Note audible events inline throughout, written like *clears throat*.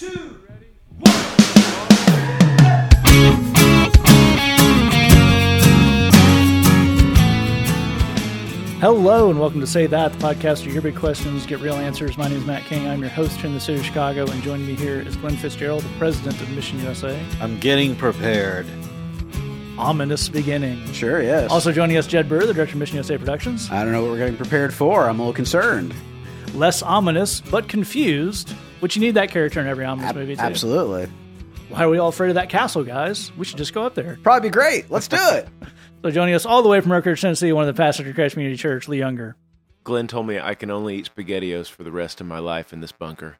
Hello and welcome to Say That, the podcast where you hear big questions, get real answers. My name is Matt King. I'm your host here in the city of Chicago, and joining me here is Glenn Fitzgerald, the president of Mission USA. I'm getting prepared. Ominous beginning. Sure, yes. Also joining us, Jed Burr, the director of Mission USA Productions. I don't know what we're getting prepared for. I'm a little concerned. Less ominous, but confused, which you need that character in every ominous Ab- movie, too. absolutely. Why are we all afraid of that castle, guys? We should just go up there. Probably be great. Let's do it. *laughs* So joining us all the way from Oak Ridge, Tennessee, one of the pastors of Christ Community Church, Lee Younger. Glenn told me I can only eat SpaghettiOs for the rest of my life in this bunker.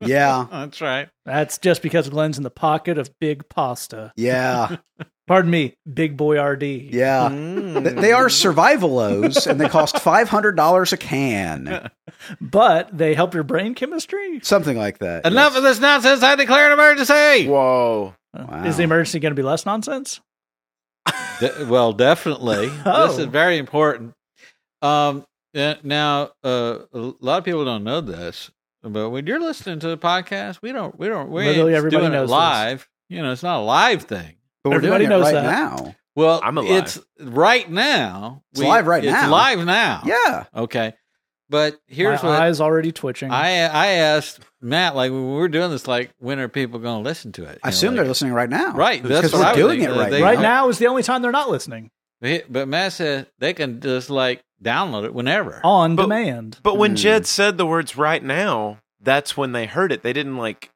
Yeah, *laughs* That's right. That's just because Glenn's in the pocket of big pasta. yeah, *laughs* Pardon me, big Boyardee. yeah. Th- They are survival survivalos, and they cost five hundred dollars a can, *laughs* But they help your brain chemistry. something like that. Enough of this nonsense. I declare an emergency. Whoa. Wow. Is the emergency going to be less nonsense? De- well, definitely. Oh. This is very important. Um, uh, now, uh, a lot of people don't know this, but when you're listening to the podcast, we don't, we don't, we Literally ain't everybody doing knows it this. live. You know, it's not a live thing. But we're Everybody doing it knows right that. now. Well, I'm alive. it's right now. It's live right it's now. It's live now. Yeah, Okay. But here's My what eyes already twitching. I I asked Matt, like when we were doing this, like when are people going to listen to it? I know, assume like- they're listening right now. Right, that's because we're doing thinking. it right They- now. right now is the only time they're not listening But but Matt said they can just like download it whenever. on But- demand. But when Hmm. Jed said the words right now, that's when they heard it. They didn't like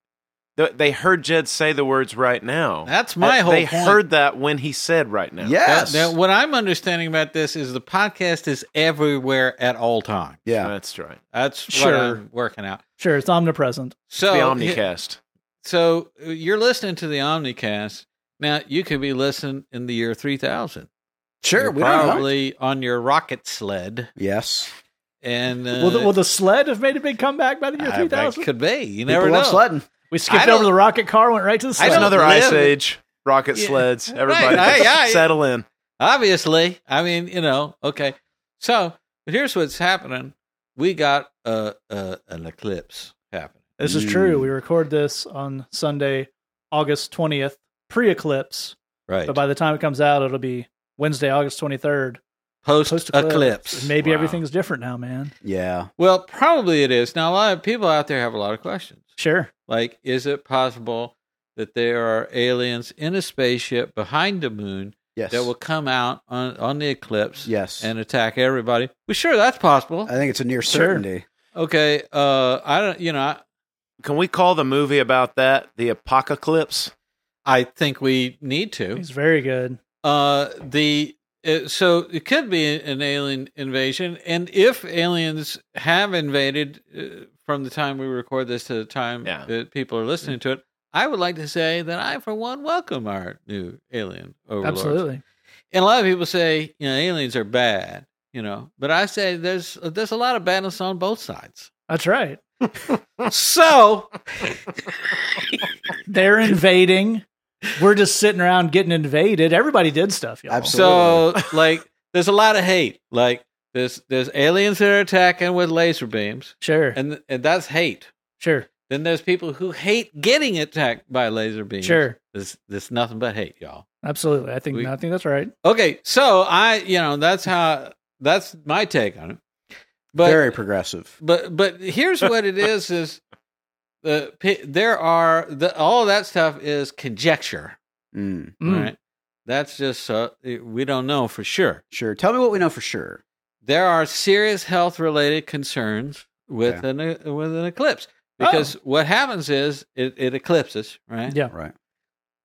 they heard Jed say the words right now. That's my Uh, whole They point. heard that when he said right now. Yes. Now, what I'm understanding about this is the podcast is everywhere at all times. yeah. That's right. That's what Sure. I'm working out. Sure, it's omnipresent. So the Omnicast. So uh, you're listening to the Omnicast. Now you could be listening in the year 3000. Sure. You're We don't know. probably on your rocket sled, Yes. and uh, will, the, will the sled have made a big comeback by the year I- 3000? Could be. You People never know. love sledding. We skipped over the rocket car, went right to the sled. It's another live- ice age. Rocket Yeah. sleds. Right, Everybody I- just I- settle in. Obviously, I mean, you know, okay. So, but here's what's happening. We got uh, uh, an eclipse happening. This is true. We record this on Sunday, August 20th, pre eclipse. Right. But by the time it comes out, it'll be Wednesday, August 23rd. Post Post-eclipse. eclipse. Maybe Wow. everything's different now, man. Yeah. Well, probably it is. Now, a lot of people out there have a lot of questions. Sure. Like, is it possible that there are aliens in a spaceship behind the moon Yes. that will come out on, on the eclipse yes. and attack everybody? Well, sure, that's possible. I think it's a near Sure. certainty. Okay. Uh, I don't, you know, I, Can we call the movie about that the Apocalypse? I think we need to. He's very good. Uh, the uh, so it could be an alien invasion, and if aliens have invaded uh, from the time we record this to the time Yeah. that people are listening to it, I would like to say that I, for one, welcome our new alien overlords. Absolutely. And a lot of people say, you know, aliens are bad, you know, but I say there's there's a lot of badness on both sides. That's right. *laughs* So *laughs* They're invading. We're just sitting around getting invaded. Everybody did stuff, y'all. Absolutely. so like there's a lot of hate. Like there's there's aliens that are attacking with laser beams. Sure. and and that's hate. Sure. Then there's people who hate getting attacked by laser beams. Sure. there's there's nothing but hate, y'all. Absolutely. I think We- I think that's right. Okay, so I you know that's how that's my take on it. But Very progressive. but but here's what it is: is the there are the all that stuff is conjecture, Mm. Mm. right? That's just uh, we don't know for sure. Sure. Tell me what we know for sure. There are serious health related concerns with Okay. an uh, with an eclipse because what happens is it, it eclipses, right? Yeah. Right.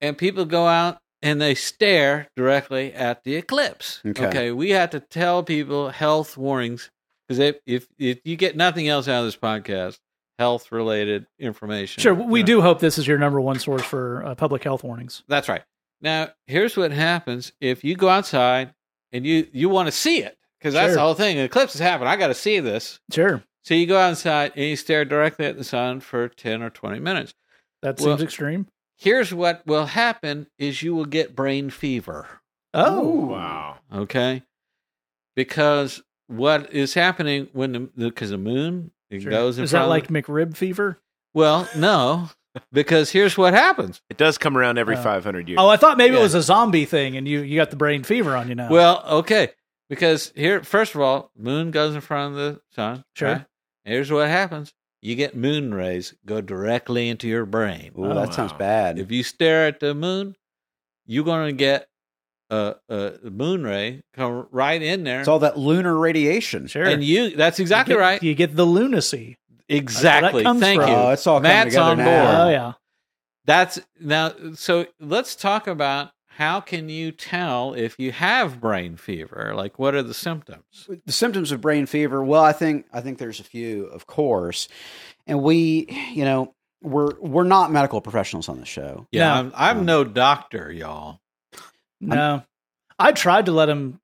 and people go out and they stare directly at the eclipse. Okay. we have to tell people health warnings because if, if if you get nothing else out of this podcast, health related information. Sure. We you know. do hope this is your number one source for uh, public health warnings. That's right. Now, here's what happens if you go outside and you you want to see it because that's Sure. the whole thing. An eclipse has happened. I got to see this. Sure. So you go outside and you stare directly at the sun for ten or twenty minutes. That Well- seems extreme. Here's what will happen: is you will get brain fever. Oh. Wow. Okay, because what is happening when the because the moon it Sure. goes in Is that front of like the- McRib fever? well no because here's what happens. It does come around every Uh, 500 years. Oh, I thought maybe Yeah. it was a zombie thing, and you you got the brain fever on you now. Well, okay, because here, first of all, moon goes in front of the sun. Sure. right? Here's what happens: you get moon rays go directly into your brain. Ooh, Oh, that sounds bad. If you stare at the moon, you're going to get Uh, uh, a, a moon ray come right in there, It's all that lunar radiation. sure. and you. That's exactly you get, right. You get the lunacy. exactly. comes Thank from. you. Oh, it's all coming Matt's together on now. board. Oh yeah. That's now. So let's talk about how can you tell if you have brain fever? Like, what are the symptoms? the symptoms of brain fever well i think i think there's a few of course and we you know we're we're not medical professionals on the show Yeah, No. I'm, I'm no doctor, y'all. No, I tried to let him.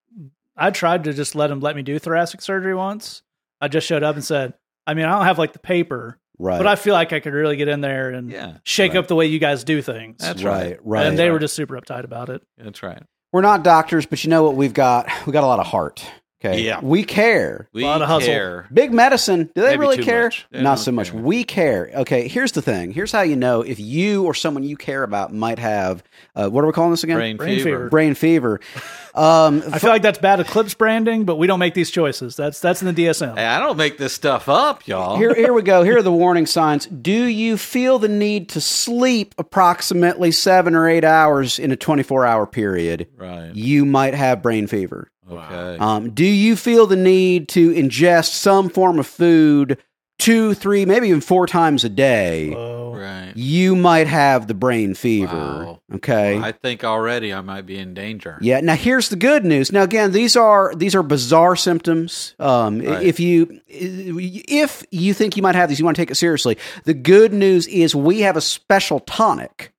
I tried to just let him let me do thoracic surgery once. I just showed up and said, I mean, I don't have like the paper, right but I feel like I could really get in there and Yeah, shake Right. up the way you guys do things. That's right right. right and they right. were just super uptight about it. that's right. we're not doctors but you know what we've got we got a lot of heart okay Yeah. we care We Lot of hustle. care. Big medicine, do they Maybe really too care? much. They Not don't so much. care. We care. Okay, here's the thing. Here's how you know if you or someone you care about might have uh, what are we calling this again? Brain, Brain fever. fever. Brain fever. *laughs* Um, I feel like that's bad Eclipse branding, but we don't make these choices. That's that's in the DSM. Hey, I don't make this stuff up, y'all. here, here we go. Here are the warning signs. *laughs* Do you feel the need to sleep approximately seven or eight hours in a 24 hour period? right. You might have brain fever. Okay. Um, do you feel the need to ingest some form of food two, three, maybe even four times a day? Oh, right. You might have the brain fever. Wow. Okay. I think already I might be in danger. Yeah. Now here's the good news. Now again, these are these are bizarre symptoms. Um, Right. If you if you think you might have these, you want to take it seriously. The good news is we have a special tonic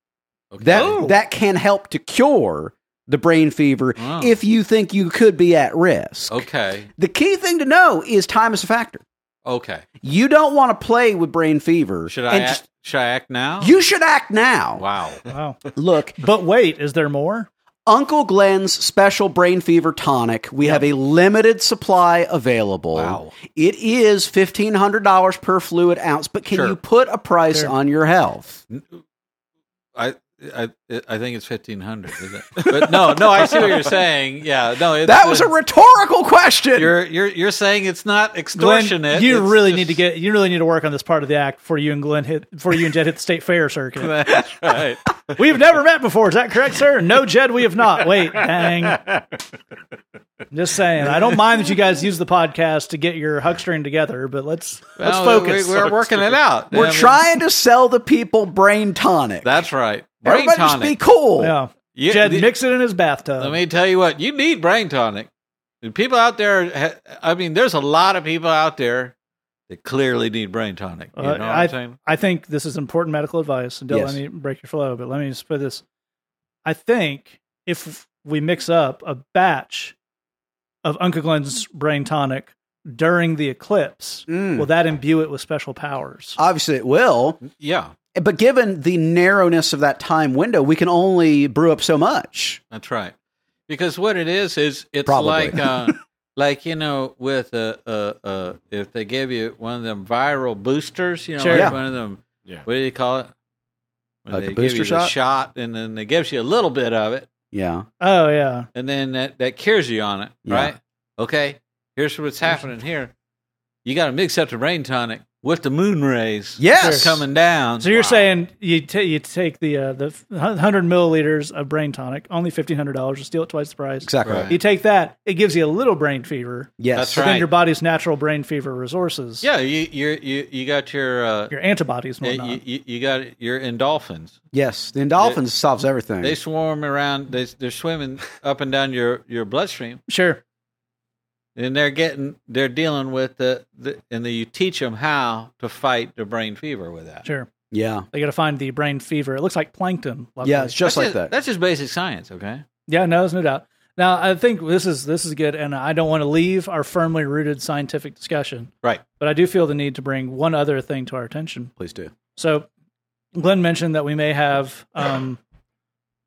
Okay. that Oh. that can help to cure the brain fever Wow. if you think you could be at risk. Okay. The key thing to know is time is a factor. Okay. You don't want to play with brain fever. Should I and act, should I act now? you should act now. Wow. wow. Look, But wait, is there more? Uncle Glenn's special brain fever tonic. We have a limited supply available. Wow. It is $1,500 per fluid ounce, but can Sure. you put a price Sure. on your health? I I I think it's fifteen hundred. But no, no, I see what you're saying. Yeah, no, it's, That was a rhetorical question. You're you're you're saying it's not Glenn, you it's really just- need to get you really need to work on this part of the act before you and Glenn hit before you and Jed hit the state fair circuit. *laughs* That's right. *laughs* We've never met before. Is that correct, sir? No, Jed, we have not. Wait, dang. Just saying. I don't mind that you guys use the podcast to get your huckstering together, but let's let's Well, focus. We, are working it out. We're I mean, trying to sell the people brain tonic. That's right. Brain Everybody just be cool. yeah. You- Jed, the- mix it in his bathtub. Let me tell you what. You need brain tonic. And people out there. I mean, there's a lot of people out there that clearly need brain tonic. You Uh, know what I, I'm saying? I think this is important medical advice. And don't Yes. let me break your flow, but let me just put this. I think if we mix up a batch of Uncle Glenn's brain tonic during the eclipse, Mm. will that imbue it with special powers? Obviously, it will. Yeah, But given the narrowness of that time window, we can only brew up so much. that's right. Because what it is is it's Probably. like uh, *laughs* like you know with a, a, a if they give you one of them viral boosters, you know, Sure. like Yeah. one of them. Yeah. What do you call it? When Like they a give booster you shot? shot, and then they gives you a little bit of it, Yeah. Oh yeah. and then that, that cures you on it, Yeah. right? Okay, here's what's happening here. You got to mix up the brain tonic with the moon rays. Yes. coming down. So you're saying you ta you take the uh, the hundred milliliters of brain tonic, only fifteen hundred dollars, you steal it twice the price. Exactly. Right. You take that, it gives you a little brain fever. Yes. That's right. then your body's natural brain fever resources, yeah, you you you you got your uh, your antibodies and you, whatnot. you, you got your endorphins. Yes. The endorphins solves everything. They swarm around. They they're swimming up and down your your bloodstream, sure. And they're getting they're dealing with the, the and then you teach them how to fight the brain fever with that. Sure. yeah. They got to find the brain fever. It looks like plankton. Lovely. Yeah. It's just that's like that. That's just basic science, okay? Yeah, no, there's no doubt. Now, I think this is this is good, and I don't want to leave our firmly rooted scientific discussion, Right. but I do feel the need to bring one other thing to our attention. Please do. So, Glenn mentioned that we may have um,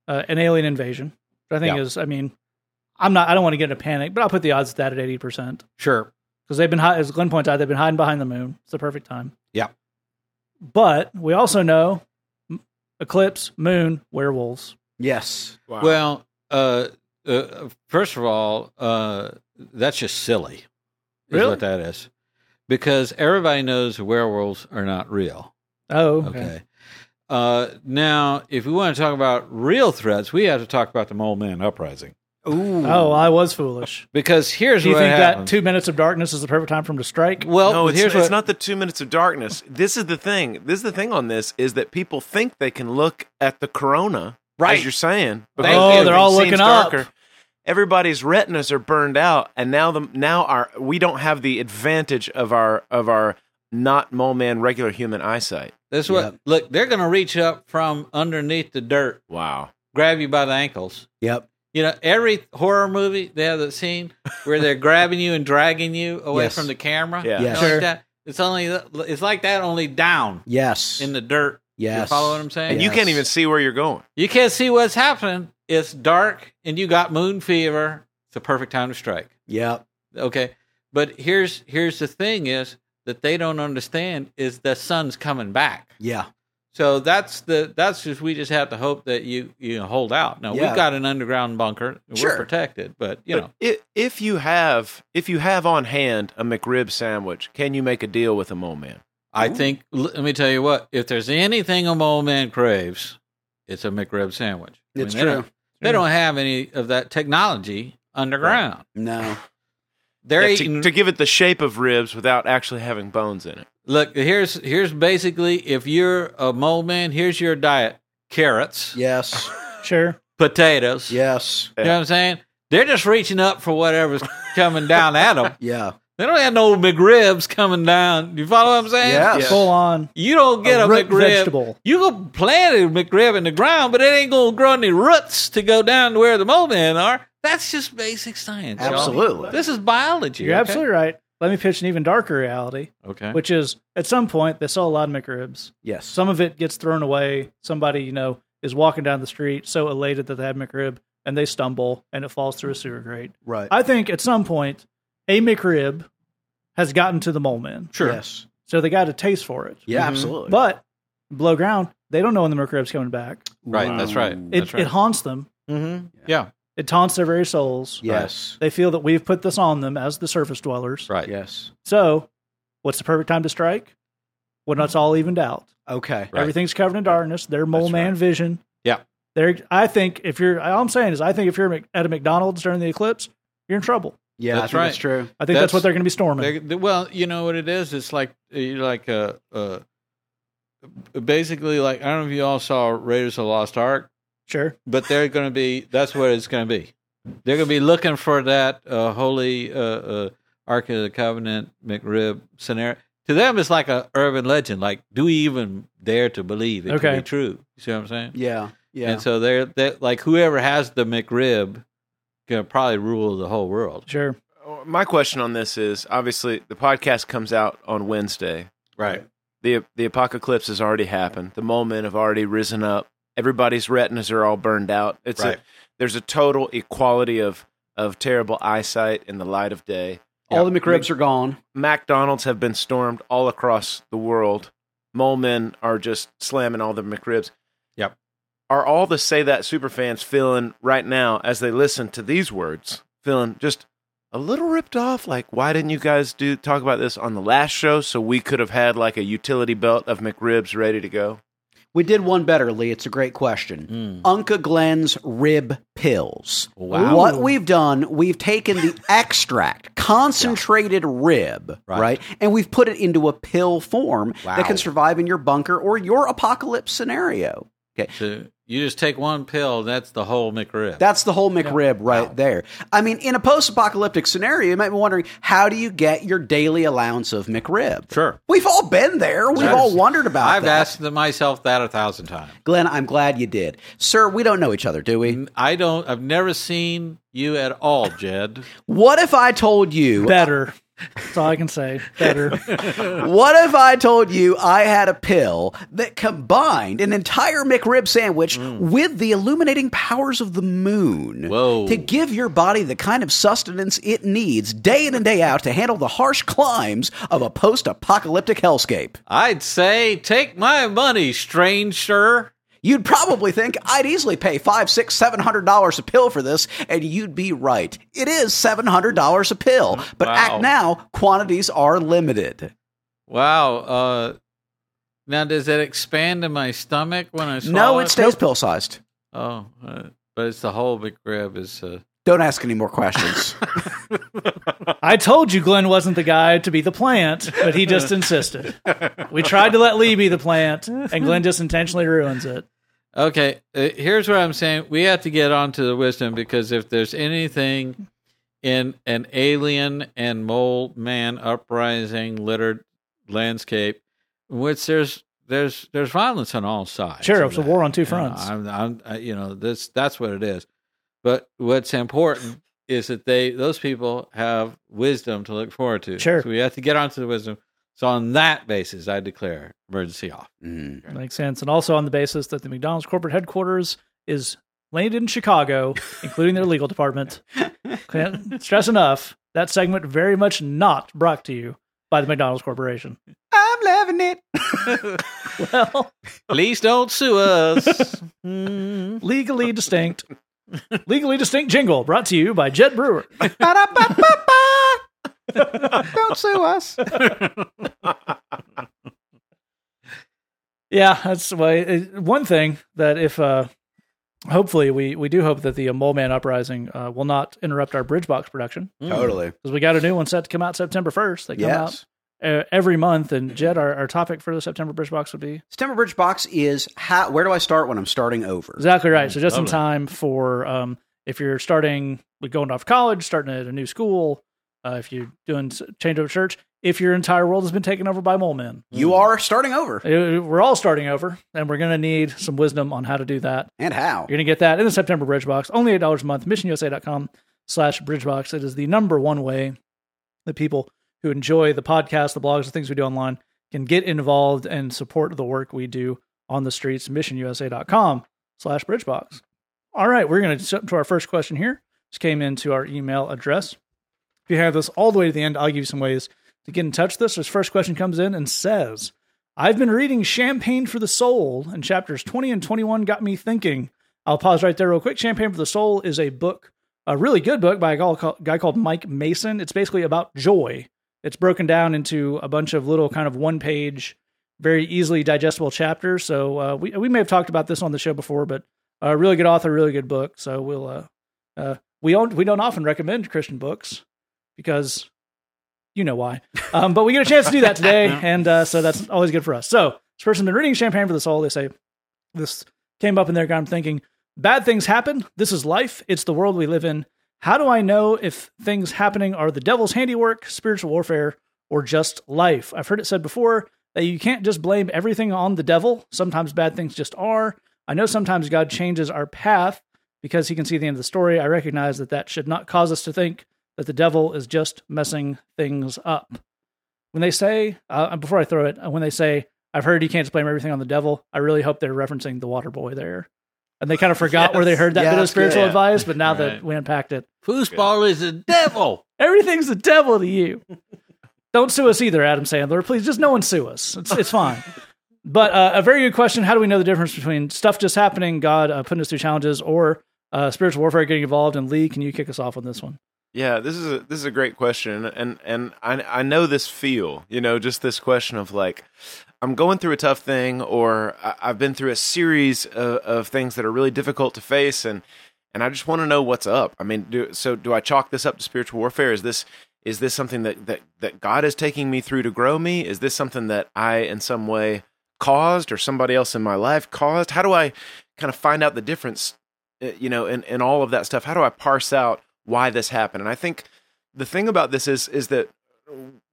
uh, an alien invasion. Which I think Yeah. is, I mean, I'm not, I don't want to get in a panic, but I'll put the odds at that at eighty percent Sure. because they've been, hi- as Glenn points out, they've been hiding behind the moon. It's the perfect time. Yeah. But we also know eclipse, moon, werewolves. Yes. Wow. Well, uh, uh, first of all, uh, that's just silly. Is Really? what that is, because everybody knows werewolves are not real. Oh, okay. Okay. Uh, now, if we want to talk about real threats, we have to talk about the Mole Man uprising. Ooh. Oh, I was foolish. Because here's Do you what think happened. that two minutes of darkness is the perfect time for him to strike? well, no, it's, here's it's what not the two minutes of darkness. This is the thing. This is the thing on this is that people think they can look at the corona, Right. as you're saying. Thank Oh, you. they're it all seems looking up. Everybody's retinas are burned out, and now the now our we don't have the advantage of our of our not mole man regular human eyesight. That's what. Yep. Look, they're going to reach up from underneath the dirt, Wow. grab you by the ankles. Yep. You know, every horror movie they have that scene where they're grabbing you and dragging you away Yes. from the camera. Yeah. Yes. Sure. like that. It's only it's like that, only down Yes. in the dirt. yes. You follow what I'm saying? And you can't Yes. even see where you're going. You can't see what's happening. It's dark, and you got moon fever. It's the perfect time to strike. Yep. Okay, but here's here's the thing: is that they don't understand is the sun's coming back. Yeah. So that's the that's just we just have to hope that you you hold out. Now Yeah. we've got an underground bunker, we're protected, but you But know i- if you have if you have on hand a McRib sandwich, can you make a deal with a mole man? I think let me tell you what: if there's anything a mole man craves, it's a McRib sandwich. I It's they true. Don't, they don't mm. have any of that technology underground. No. They're Yeah, to, eating. to give it the shape of ribs without actually having bones in it. Look, here's here's basically if you're a mole man, here's your diet: carrots, Yes. *laughs* Sure. potatoes. Yes. You know what I'm saying? They're just reaching up for whatever's coming down at them. *laughs* Yeah. They don't have no McRibs coming down. You follow what I'm saying? Yes. Yeah. Full on. You don't get A a, root McRib. vegetable. You go plant a McRib in the ground, but it ain't gonna grow any roots to go down to where the mole men are. That's just basic science. y'all. Absolutely. This is biology. You're okay? absolutely right. Let me pitch an even darker reality, okay. which is at some point they sell a lot of McRibs. Yes. Some of it gets thrown away. Somebody, you know, is walking down the street so elated that they have McRib and they stumble and it falls through a sewer grate. right. I think at some point a McRib has gotten to the mole men. Sure. Yes. So they got a taste for it. Yeah, Mhm. absolutely. But below ground, they don't know when the McRib's coming back. Right, that's right. It, That's right. it haunts them. Mm-hmm. Yeah. It taunts their very souls. Yes. They feel that we've put this on them as the surface dwellers. Right. Yes. So, what's the perfect time to strike? When it's all evened out. Okay. Right. Everything's covered in darkness. Their mole That's man right. vision. Yeah. They're, I think if you're, all I'm saying is, I think if you're at a McDonald's during the eclipse, you're in trouble. Yeah, I That's think right. That's true. I think that's, That's- what they're going to be storming. They- they- well, you know what it is. It's like uh, you like uh, uh, basically like I don't know if you all saw Raiders of the Lost Ark, Sure. but they're going to be. That's what it's going to be. They're going to be looking for that uh, holy uh, uh, Ark of the Covenant McRib scenario. To them, it's like a urban legend. Like, do we even dare to believe it Okay. to be true? You see what I'm saying? Yeah. Yeah. And so they're, they're like whoever has the McRib going to probably rule the whole world. Sure. My question on this is obviously the podcast comes out on Wednesday. Right. The the apocalypse has already happened. The mole men have already risen up. Everybody's retinas are all burned out. It's Right. a there's a total equality of of terrible eyesight in the light of day. All the McRibs are gone. McDonald's have been stormed all across the world. Mole men are just slamming all the McRibs. Yep. Are all the Say That superfans feeling right now as they listen to these words, feeling just a little ripped off? Like, why didn't you guys do talk about this on the last show so we could have had like a utility belt of McRibs ready to go? We did one better, Lee. It's a great question. Mm. Unca Glenn's rib pills. Wow. What we've done, we've taken the *laughs* extract, concentrated rib, Right. right. And we've put it into a pill form Wow. that can survive in your bunker or your apocalypse scenario. Okay. So you just take one pill, that's the whole McRib. That's the whole McRib right there. I mean, in a post apocalyptic scenario, you might be wondering how do you get your daily allowance of McRib? sure. We've all been there. We've Yes. all wondered about that. I've that. asked myself that a thousand times. Glenn, I'm glad you did. Sir, we don't know each other, do we? Mm, I don't. I've never seen you at all, Jed. What if I told you Better. That's all I can say. Better. *laughs* What if I told you I had a pill that combined an entire McRib sandwich mm. with the illuminating powers of the moon Whoa. to give your body the kind of sustenance it needs day in and day out to handle the harsh climbs of a post apocalyptic hellscape? I'd say take my money, strange sir. You'd probably think I'd easily pay five, six, seven hundred dollars a pill for this, and you'd be right. It is seven hundred dollars a pill, but Wow. act now, quantities are limited. Wow. Uh, now, does it expand in my stomach when I swallow No, it stays pill sized. Oh, uh, but it's the whole McRib is. Uh, Don't ask any more questions. *laughs* I told you Glenn wasn't the guy to be the plant, but he just insisted. We tried to let Lee be the plant, and Glenn just intentionally ruins it. Okay, uh, here's what I'm saying. We have to get onto the wisdom because if there's anything in an alien and mole man uprising littered landscape, which there's there's there's violence on all sides. Sure, it's a war on two You know, fronts. I'm, I'm, I, you know, this that's what it is. But what's important is that they those people have wisdom to look forward to. Sure. so we have to get onto the wisdom. So on that basis, I declare emergency off. Mm. Makes sense. And also on the basis that the McDonald's corporate headquarters is landed in Chicago, *laughs* including their legal department. Can't stress enough, that segment very much not brought to you by the McDonald's Corporation. I'm loving it. *laughs* Well, Please don't sue us. *laughs* Legally distinct. Legally distinct jingle brought to you by Jet Brewer. *laughs* Don't sue us. Yeah, that's why. uh, One thing that if uh, hopefully we we do hope that the uh, Mole Man uprising uh, will not interrupt our Bridgebox production Totally. because we got a new one set to come out September first. They come Yes. out uh, every month. And Jed, our, our topic for the September Bridgebox would be September Bridge Box is how, where do I start when I'm starting over? exactly right. So just in time for um, if you're starting with going off college, starting at a new school, uh, if you're doing s- change of church, if your entire world has been taken over by mole men. You are starting over. Uh, We're all starting over, and we're going to need some wisdom on how to do that. And how? You're going to get that in the September Bridge Box. Only $8 a month. MissionUSA.com slash Bridgebox. It is the number one way that people who enjoy the podcast, the blogs, the things we do online can get involved and support the work we do on the streets. MissionUSA.com slash Bridgebox. All right, we're going to jump to our first question here. This came into our email address. If you have this all the way to the end, I'll give you some ways to get in touch with us. This first question comes in and says, I've been reading Champagne for the Soul, and chapters 20 and 21 got me thinking. I'll pause right there real quick. Champagne for the Soul is a book, a really good book by a guy called, Mike Mason. It's basically about joy. It's broken down into a bunch of little kind of one page, very easily digestible chapters. So uh, we, we may have talked about this on the show before, but a really good author, really good book. So we'll, uh, uh, we don't, we don't often recommend Christian books because you know why. Um, but we get a chance to do that today, *laughs* and uh, so that's always good for us. So this person's been reading Champagne for the Soul. They say this came up in their. I'm thinking bad things happen. This is life. It's the world we live in. How do I know if things happening are the devil's handiwork, spiritual warfare, or just life? I've heard it said before that you can't just blame everything on the devil. Sometimes bad things just are. I know sometimes God changes our path because he can see the end of the story. I recognize that that should not cause us to think that the devil is just messing things up. When they say, uh, before I throw it, when they say, I've heard you can't just blame everything on the devil, I really hope they're referencing the Waterboy there. And they kind of *laughs* forgot where they heard that Yeah, bit of that's good. spiritual Yeah. advice, but now Right. that we unpacked it, Foosball is the devil. *laughs* everything's the devil to you. Don't sue us either, Adam Sandler. Please, just no one sue us. It's, it's fine. *laughs* But uh, a very good question. How do we know the difference between stuff just happening, God uh, putting us through challenges, or uh, spiritual warfare getting involved? And Lee, can you kick us off on this one? Yeah, this is a this is a great question, and and I I know this feel, you know, just this question of like, I'm going through a tough thing, or I've been through a series of, of things that are really difficult to face, and and I just want to know what's up. I mean, do, so do I chalk this up to spiritual warfare? Is this is this something that that that God is taking me through to grow me? Is this something that I in some way caused, or somebody else in my life caused? How do I kind of find out the difference, uh, you know, in in all of that stuff? How do I parse out why this happened? And I think the thing about this is is that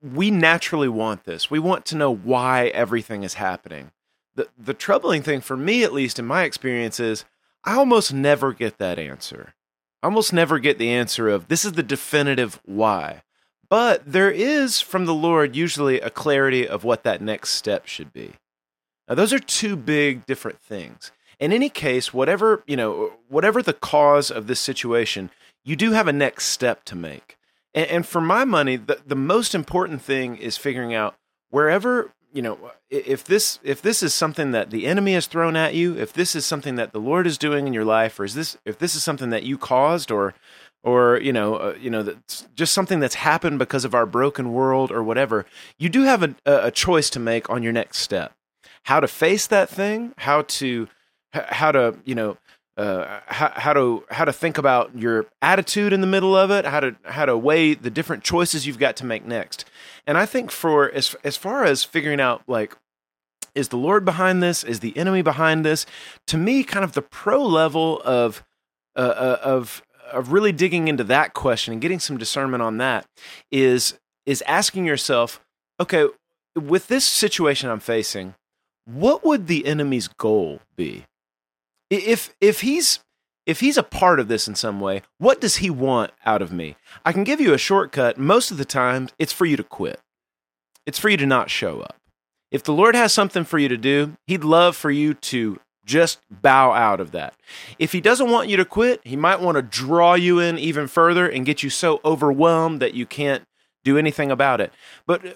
we naturally want this. We want to know why everything is happening. The the troubling thing for me at least in my experience is I almost never get that answer. I almost never get the answer of this is the definitive why. But there is from the Lord usually a clarity of what that next step should be. Now those are two big different things. In any case, whatever, you know, whatever the cause of this situation, you do have a next step to make. And, and for my money, the, the most important thing is figuring out wherever you know, if this if this is something that the enemy has thrown at you, if this is something that the Lord is doing in your life, or is this if this is something that you caused, or or you know, uh, you know, that's just something that's happened because of our broken world or whatever, you do have a, a choice to make on your next step. How to face that thing, how to how to you know uh, how, how to how to think about your attitude in the middle of it, how to how to weigh the different choices you've got to make next. And I think for as as far as figuring out like is the Lord behind this, is the enemy behind this, to me, kind of the pro level of uh, uh, of of really digging into that question and getting some discernment on that is is asking yourself, okay, with this situation I'm facing, what would the enemy's goal be? If if he's if he's a part of this in some way, what does he want out of me? I can give you a shortcut. Most of the time, it's for you to quit. It's for you to not show up. If the Lord has something for you to do, he'd love for you to just bow out of that. If he doesn't want you to quit, he might want to draw you in even further and get you so overwhelmed that you can't do anything about it. But uh,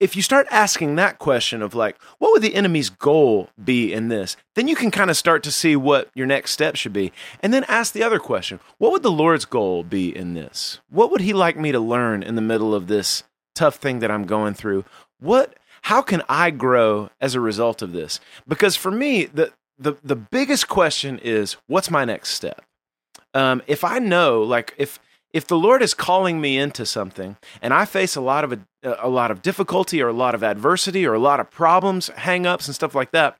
if you start asking that question of like, what would the enemy's goal be in this? Then you can kind of start to see what your next step should be. And then ask the other question what would the Lord's goal be in this? What would he like me to learn in the middle of this tough thing that I'm going through? What how can I grow as a result of this? Because for me, the the, the biggest question is what's my next step? Um, if I know, like if if the Lord is calling me into something and I face a lot of a, a lot of difficulty or a lot of adversity or a lot of problems, hangups and stuff like that,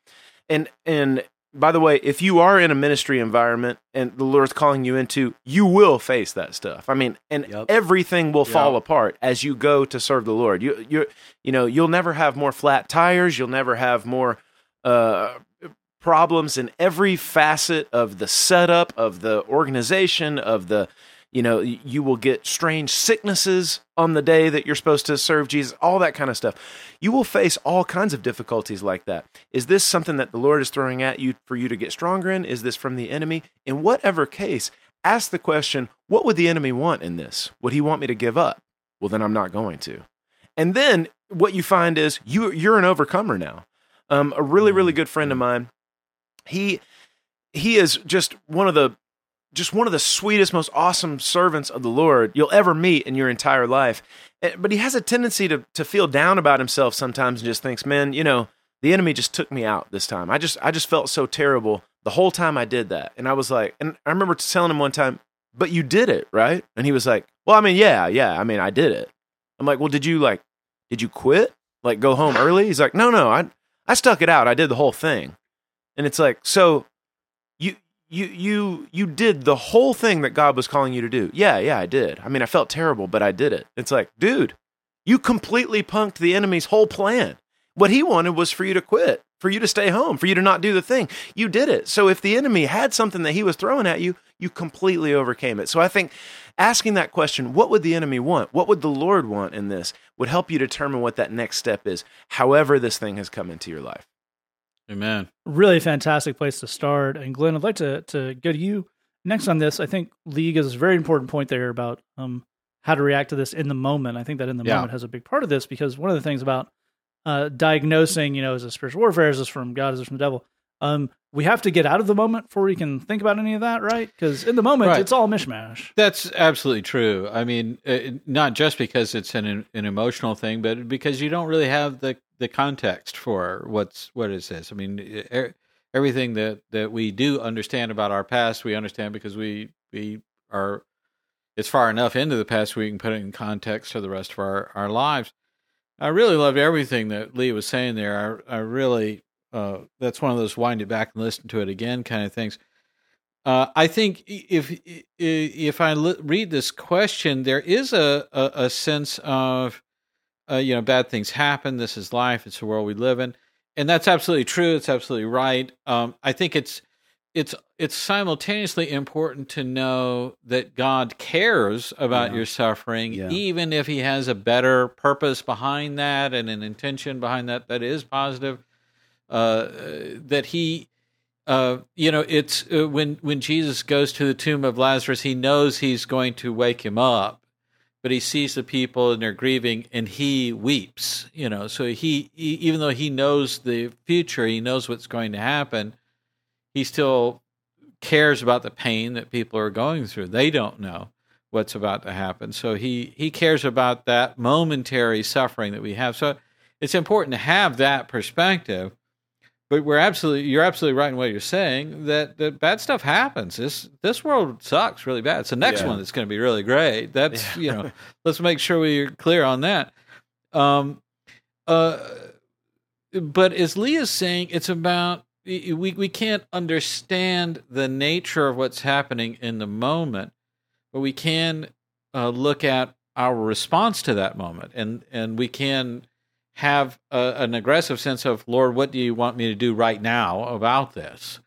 and and by the way, if you are in a ministry environment and the Lord's calling you into, you will face that stuff. I mean, and Yep. everything will fall apart as you go to serve the Lord. You you you know, you'll never have more flat tires, you'll never have more uh problems in every facet of the setup of the organization of the you know you will get strange sicknesses on the day that you're supposed to serve Jesus all that kind of stuff. You will face all kinds of difficulties like that. Is this something that the Lord is throwing at you for you to get stronger in? Is this from the enemy? In whatever case ask the question what would the enemy want in this? Would he want me to give up? Well then I'm not going to. And then what you find is you you're an overcomer now. Um, a really really good friend of mine he he is just one of the just one of the sweetest most awesome servants of the lord you'll ever meet in your entire life. Eh, but he has a tendency to to feel down about himself sometimes and just thinks man you know the enemy just took me out this time. I just i just felt so terrible the whole time i did that. And i was like and i remember telling him one time but you did it right? And he was like well i mean yeah yeah i mean i did it. I'm like well did you like did you quit? Like go home early? He's like no no i i stuck it out. I did the whole thing. And it's like, so you you you did the whole thing that God was calling you to do. Yeah, yeah, I did. I mean, I felt terrible, but I did it. It's like, dude, you completely punked the enemy's whole plan. What he wanted was for you to quit, for you to stay home, for you to not do the thing. You did it. So if the enemy had something that he was throwing at you, you completely overcame it. So I think asking that question, what would the enemy want? What would the Lord want in this? Would help you determine what that next step is, however this thing has come into your life. Amen. really fantastic place to start. And Glenn, I'd like to to go to you next on this. I think Lee gives us a very important point there about um, how to react to this in the moment. I think that in the Yeah. moment has a big part of this because one of the things about uh, diagnosing, you know, is this spiritual warfare? Is this from God? Is this from the devil? Um, we have to get out of the moment before we can think about any of that, right? Because in the moment, Right. it's all mishmash. That's absolutely true. I mean, uh, not just because it's an an emotional thing, but because you don't really have the the context for what's what is this. I mean, e- everything that that we do understand about our past, we understand because we we are it's far enough into the past we can put it in context to the rest of our our lives. I really loved everything that Lee was saying there. I I really uh, that's one of those wind it back and listen to it again kind of things. Uh, I think if if I read this question, there is a a, a sense of uh, you know bad things happen. This is life. It's the world we live in, and that's absolutely true. It's absolutely right. Um, I think it's it's it's simultaneously important to know that God cares about Yeah. your suffering, Yeah. even if He has a better purpose behind that and an intention behind that that is positive. Uh, that He uh, you know, it's uh, when when Jesus goes to the tomb of Lazarus, he knows he's going to wake him up, but he sees the people and they're grieving and he weeps you know. So he, he even though he knows the future he knows what's going to happen he still cares about the pain that people are going through. They don't know what's about to happen. So he he cares about that momentary suffering that we have. So it's important to have that perspective but we're absolutely you're absolutely right in what you're saying that, that bad stuff happens. This this world sucks really bad. It's the next Yeah. one that's going to be really great. That's you know, *laughs* let's make sure we're clear on that. Um, uh, but as Lee's saying, it's about we we can't understand the nature of what's happening in the moment, but we can uh, look at our response to that moment, and and we can have a, an aggressive sense of Lord, what do you want me to do right now about this?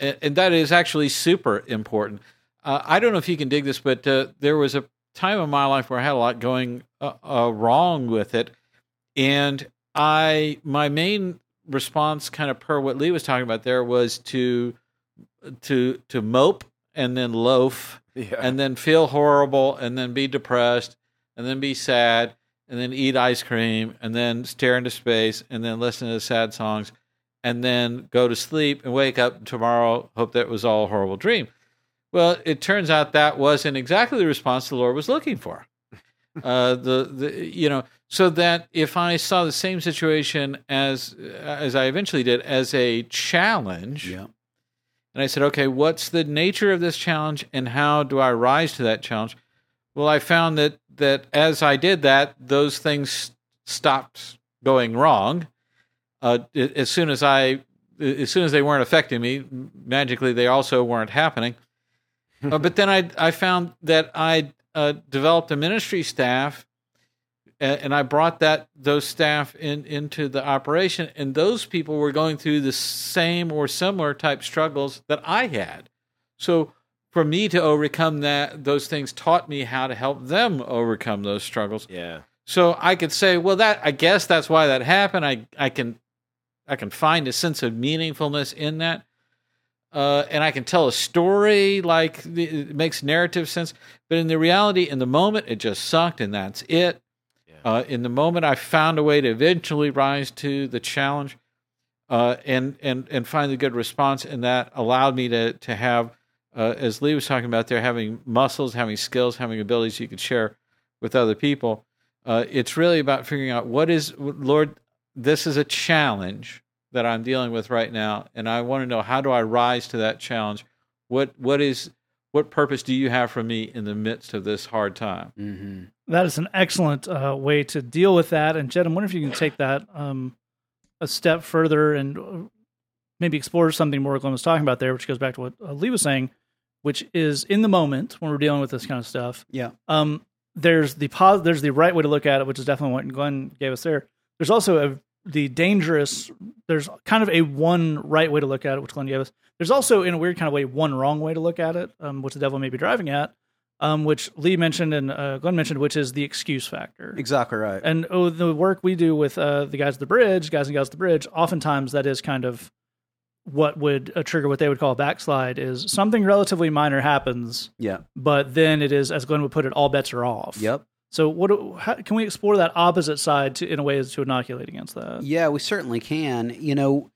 And, and that is actually super important. Uh, I don't know if you can dig this, but uh, there was a time in my life where I had a lot going uh, uh, wrong with it, and I my main response, kind of per what Lee was talking about there, was to to to mope and then loaf Yeah. and then feel horrible and then be depressed and then be sad and then eat ice cream and then stare into space and then listen to sad songs and then go to sleep and wake up tomorrow hope that was all a horrible dream well it turns out that wasn't exactly the response the lord was looking for *laughs* uh, the, the you know so that if i saw the same situation as as i eventually did as a challenge Yeah. and I said, okay, what's the nature of this challenge and how do I rise to that challenge? Well, I found that that as I did that, those things stopped going wrong. Uh, as soon as I, as soon as they weren't affecting me, magically they also weren't happening. Uh, but then I I found that I uh, developed a ministry staff, a- and I brought that those staff in into the operation, and those people were going through the same or similar type struggles that I had. So for me to overcome that, those things taught me how to help them overcome those struggles. yeah. So I could say, well, that I guess that's why that happened. I I can I can find a sense of meaningfulness in that, uh, and I can tell a story like the, it makes narrative sense. But in the reality, in the moment, it just sucked, and that's it. Yeah. Uh, in the moment, I found a way to eventually rise to the challenge, uh, and and and find a good response, and that allowed me to to have, uh, as Lee was talking about, there having muscles, having skills, having abilities you could share with other people. Uh, it's really about figuring out what is Lord. This is a challenge that I'm dealing with right now, and I want to know how do I rise to that challenge. What what is what purpose do you have for me in the midst of this hard time? Mm-hmm. That is an excellent uh, way to deal with that. And Jed, I'm wondering if you can take that um, a step further and uh, maybe explore something more Glenn was talking about there, which goes back to what uh, Lee was saying, which is in the moment when we're dealing with this kind of stuff. Yeah. Um, there's the pos- there's the right way to look at it, which is definitely what Glenn gave us there. There's also a the dangerous. There's kind of a one right way to look at it, which Glenn gave us. There's also, in a weird kind of way, one wrong way to look at it, um, which the devil may be driving at, um, which Lee mentioned and uh, Glenn mentioned, which is the excuse factor. Exactly right. And oh, the work we do with uh, the guys at the bridge, guys and gals at the bridge, oftentimes that is kind of what would uh, trigger what they would call a backslide is something relatively minor happens, yeah. but then it is, as Glenn would put it, all bets are off. Yep. So what? do- How, can we explore that opposite side to, in a way as to inoculate against that? Yeah, we certainly can. You know,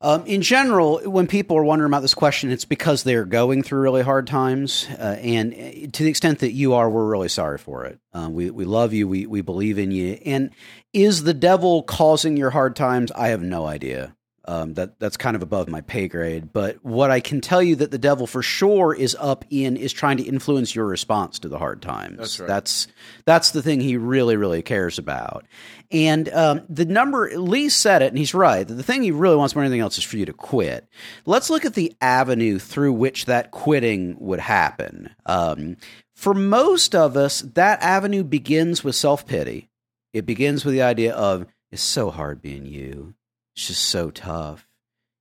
um, in general, when people are wondering about this question, it's because they're going through really hard times, uh, and uh, to the extent that you are, we're really sorry for it. Uh, we we love you. We we believe in you. And is the devil causing your hard times? I have no idea. Um, that that's kind of above my pay grade. But what I can tell you that the devil for sure is up in is trying to influence your response to the hard times. That's right. That's that's the thing he really really cares about. And um, the number Lee said it, and he's right. that The thing he really wants more than anything else is for you to quit. Let's look at the avenue through which that quitting would happen. Um, for most of us, that avenue begins with self pity. It begins with the idea of it's so hard being you. It's just so tough.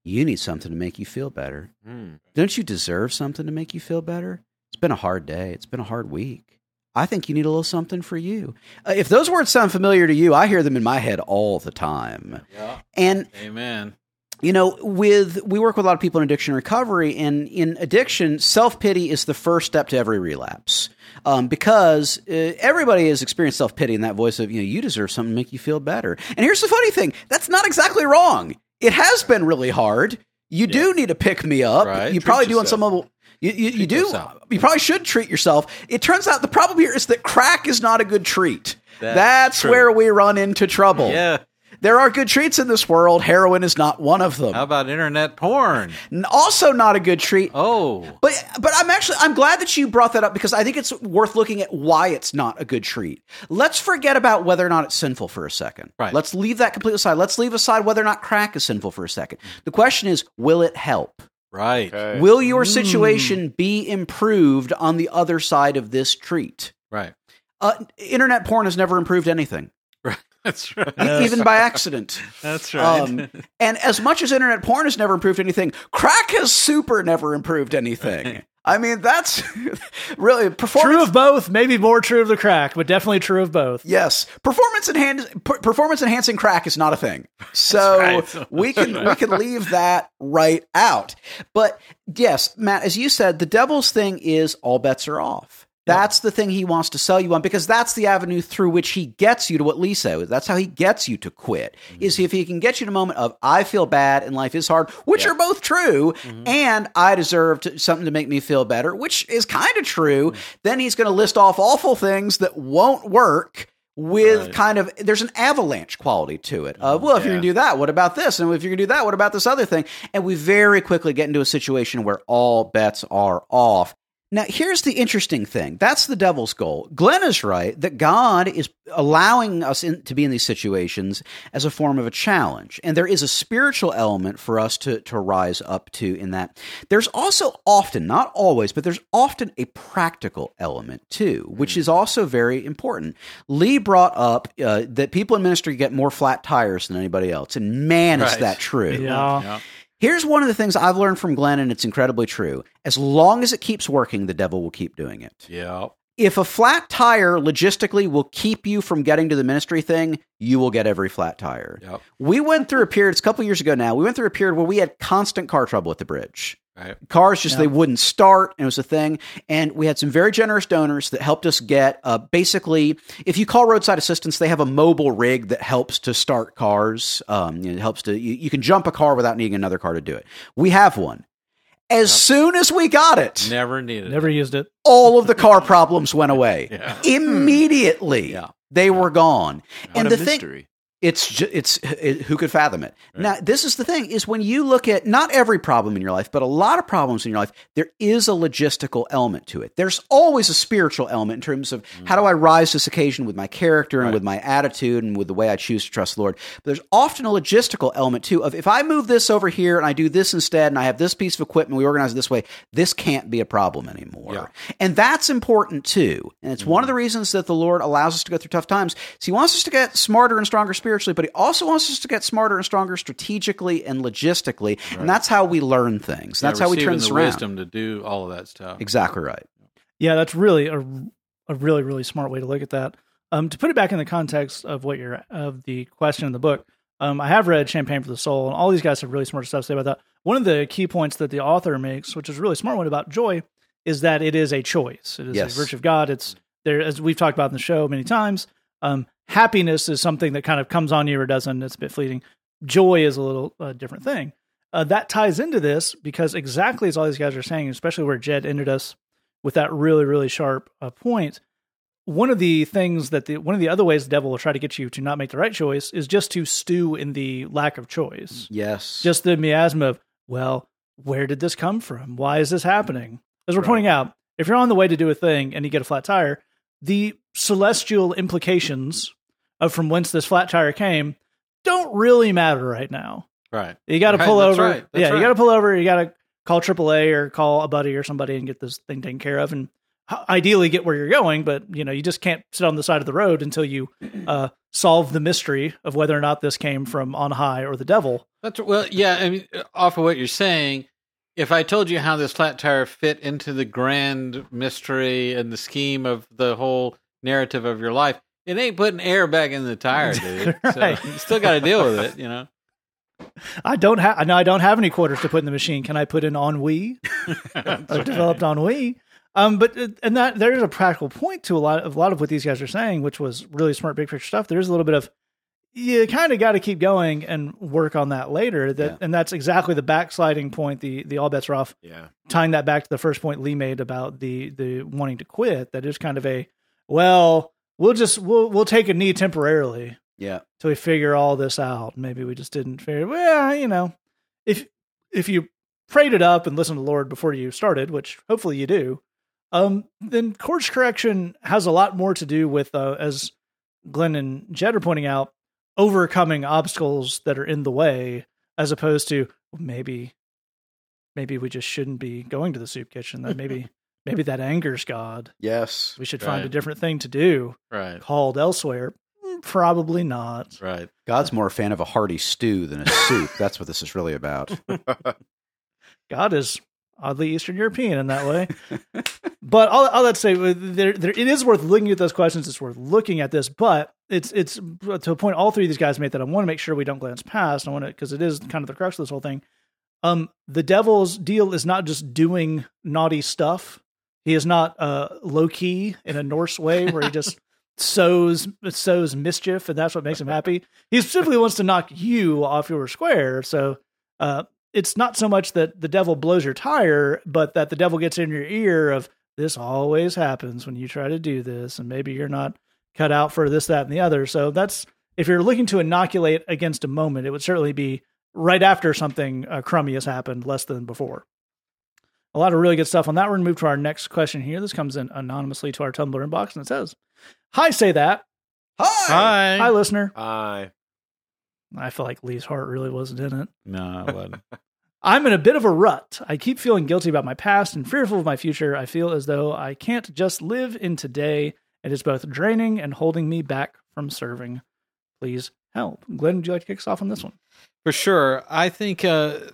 You need something to make you feel better. Hmm. Don't you deserve something to make you feel better? It's been a hard day. It's been a hard week. I think you need a little something for you. Uh, if those words sound familiar to you, I hear them in my head all the time. Yeah. And Amen. You know, with we work with a lot of people in addiction recovery, and in addiction, self pity is the first step to every relapse. Um, because uh, everybody has experienced self pity and that voice of you know you deserve something to make you feel better. And here's the funny thing: that's not exactly wrong. It has been really hard. You do need to pick me up. Right. You Treat probably do on some level. You, you, you do. yourself. You probably should treat yourself. It turns out the problem here is that crack is not a good treat. That's That's where we run into trouble. Yeah. There are good treats in this world. Heroin is not one of them. How about internet porn? Also, not a good treat. Oh, But but I'm actually I'm glad that you brought that up because I think it's worth looking at why it's not a good treat. Let's forget about whether or not it's sinful for a second. Right. Let's leave that completely aside. Let's leave aside whether or not crack is sinful for a second. The question is, will it help? right, Okay. Will your situation be improved on the other side of this treat? right. Uh, internet porn has never improved anything, *laughs* That's right. even by accident. That's right. Um, *laughs* and as much as internet porn has never improved anything, crack has super never improved anything. I mean, that's *laughs* really performance. True of both, maybe more true of the crack, but definitely true of both. Yes, performance enhance, per- performance enhancing crack is not a thing. So right. we can we can leave that right out. But yes, Matt, as you said, the devil's thing is all bets are off. That's the thing he wants to sell you on because that's the avenue through which he gets you to what Lee said. That's how he gets you to quit. Mm-hmm. Is if he can get you to a moment of I feel bad and life is hard, which are both true, mm-hmm. and I deserve to, something to make me feel better, which is kind of true. Mm-hmm. Then he's going to list off awful things that won't work with Right. kind of there's an avalanche quality to it. Of well, if you're gonna do that, what about this? And if you're gonna do that, what about this other thing? And we very quickly get into a situation where all bets are off. Now, here's the interesting thing. That's the devil's goal. Glenn is right that God is allowing us in, to be in these situations as a form of a challenge. And there is a spiritual element for us to, to rise up to in that. There's also often, not always, but there's often a practical element too, which is also very important. Lee brought up uh, that people in ministry get more flat tires than anybody else. And man, is that true. Yeah. Yeah. Here's one of the things I've learned from Glenn, and it's incredibly true. As long as it keeps working, the devil will keep doing it. Yeah. If a flat tire logistically will keep you from getting to the ministry thing, you will get every flat tire. Yep. We went through a period, it's a couple years ago now, we went through a period where we had constant car trouble at the bridge. Right. Cars just they wouldn't start, and it was a thing. And we had some very generous donors that helped us get uh, basically, if you call roadside assistance, they have a mobile rig that helps to start cars. Um, it helps to you, you can jump a car without needing another car to do it. We have one. As soon as we got it, Never needed. Never used it. all of the car problems went away *laughs* Yeah. immediately. Yeah. They were gone. What and a the thing, mystery. It's ju- it's it, who could fathom it. Now, this is the thing: is when you look at not every problem in your life, but a lot of problems in your life, there is a logistical element to it. There's always a spiritual element in terms of mm. how do I rise to this occasion with my character and Right. with my attitude and with the way I choose to trust the Lord. But there's often a logistical element too of if I move this over here and I do this instead, and I have this piece of equipment, we organize it this way, this can't be a problem anymore. Yeah. And that's important too. And it's one of mm. the reasons that the Lord allows us to go through tough times. So he wants us to get smarter and stronger spiritually, but he also wants us to get smarter and stronger strategically and logistically. And that's how we learn things. That's how we turn this the around. wisdom to do all of that stuff. Exactly right. Yeah, that's really a, a really really smart way to look at that. Um, to put it back in the context of what you're of the question in the book, um, I have read Champagne for the Soul, and all these guys have really smart stuff to say about that. One of the key points that the author makes, which is a really smart one about joy, is that it is a choice. It is Yes. a virtue of God. It's there, as we've talked about in the show many times. Um, happiness is something that kind of comes on you or doesn't. It's a bit fleeting. Joy is a little uh, different thing. Uh, that ties into this because exactly as all these guys are saying, especially where Jed ended us with that really really sharp uh, point. One of the things that the one of the other ways the devil will try to get you to not make the right choice is just to stew in the lack of choice. Yes. Just the miasma of, well, where did this come from? Why is this happening? As we're pointing out, if you're on the way to do a thing and you get a flat tire, the celestial implications of from whence this flat tire came don't really matter right now. Right. You got to Right, pull that's over. right, yeah, you got to pull over. You got to call AAA or call a buddy or somebody and get this thing taken care of, and ideally get where you're going. But you know, you just can't sit on the side of the road until you *clears throat* uh, solve the mystery of whether or not this came from on high or the devil. That's well, yeah. I mean, off of what you're saying, if I told you how this flat tire fit into the grand mystery and the scheme of the whole narrative of your life, it ain't putting air back in the tire, dude. *laughs* Right. So you still got to deal with it, you know. I don't have. No, I don't have any quarters to put in the machine. Can I put in ennui? *laughs* I developed ennui. Um, but uh, and that there is a practical point to a lot of a lot of what these guys are saying, which was really smart big picture stuff. There's a little bit of you kind of got to keep going and work on that later. That Yeah. and that's exactly the backsliding point. The the all bets are off. Yeah. Tying that back to the first point Lee made about the the wanting to quit. That is kind of a well, we'll just we'll we'll take a knee temporarily Yeah. till we figure all this out. Maybe we just didn't figure. Well, you know, if if you prayed it up and listened to the Lord before you started, which hopefully you do, um, then course correction has a lot more to do with, uh, as Glenn and Jed are pointing out, overcoming obstacles that are in the way, as opposed to maybe maybe we just shouldn't be going to the soup kitchen. That maybe *laughs* maybe that angers God. Yes. We should find a different thing to do Right. called elsewhere. Mm, Probably not. Right. God's more a fan of a hearty stew than a soup. *laughs* That's what this is really about. *laughs* God is oddly Eastern European in that way. but all, all that to say, uh, there, there, it is worth looking at those questions. It's worth looking at this, but it's it's to a point all three of these guys made that I want to make sure we don't glance past. I want to because it is kind of the crux of this whole thing. Um, the devil's deal is not just doing naughty stuff. He is not uh, Loki in a Norse way where he just *laughs* sows sows mischief and that's what makes him happy. He specifically wants to knock you off your square. So uh, it's not so much that the devil blows your tire, but that the devil gets in your ear of this always happens when you try to do this, and maybe you're not cut out for this, that, and the other. So that's if you're looking to inoculate against a moment, it would certainly be right after something uh, crummy has happened, less than before. A lot of really good stuff on that. We're going to move to our next question here. This comes in anonymously to our Tumblr inbox, and it says, "Hi, say that. Hi. Hi, listener. I. I feel like Lee's heart really wasn't in it. No, it wasn't. *laughs* I'm in a bit of a rut. I keep feeling guilty about my past and fearful of my future. I feel as though I can't just live in today. It is both draining and holding me back from serving. Please help. Glenn, would you like to kick us off on this one? For sure. I think uh, w-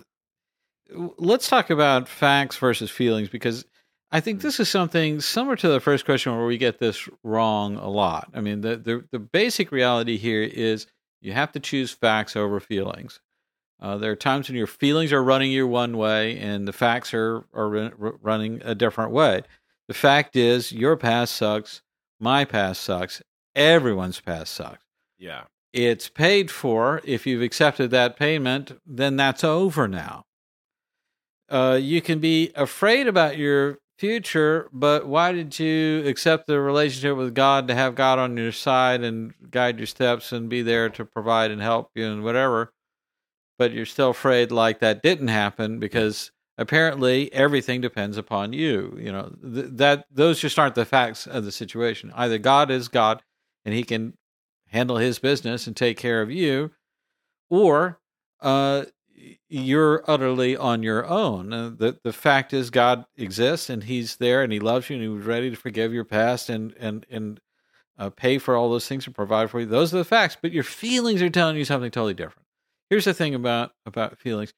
let's talk about facts versus feelings because I think this is something similar to the first question where we get this wrong a lot. I mean, the, the, the basic reality here is you have to choose facts over feelings. Uh, there are times when your feelings are running you one way and the facts are, are run- running a different way. The fact is, your past sucks, my past sucks, everyone's past sucks Yeah. it's paid for. If you've accepted that payment, then that's over now. Uh, you can be afraid about your future, but why did you accept the relationship with God to have God on your side and guide your steps and be there to provide and help you and whatever? But you're still afraid like that didn't happen because apparently everything depends upon you. You know th- that those just aren't the facts of the situation. Either God is God and He can handle his business and take care of you, or uh, you're utterly on your own. Uh, the the fact is, God exists and He's there and He loves you and He was ready to forgive your past and and and uh, pay for all those things and provide for you. Those are the facts. But your feelings are telling you something totally different. Here's the thing about about feelings: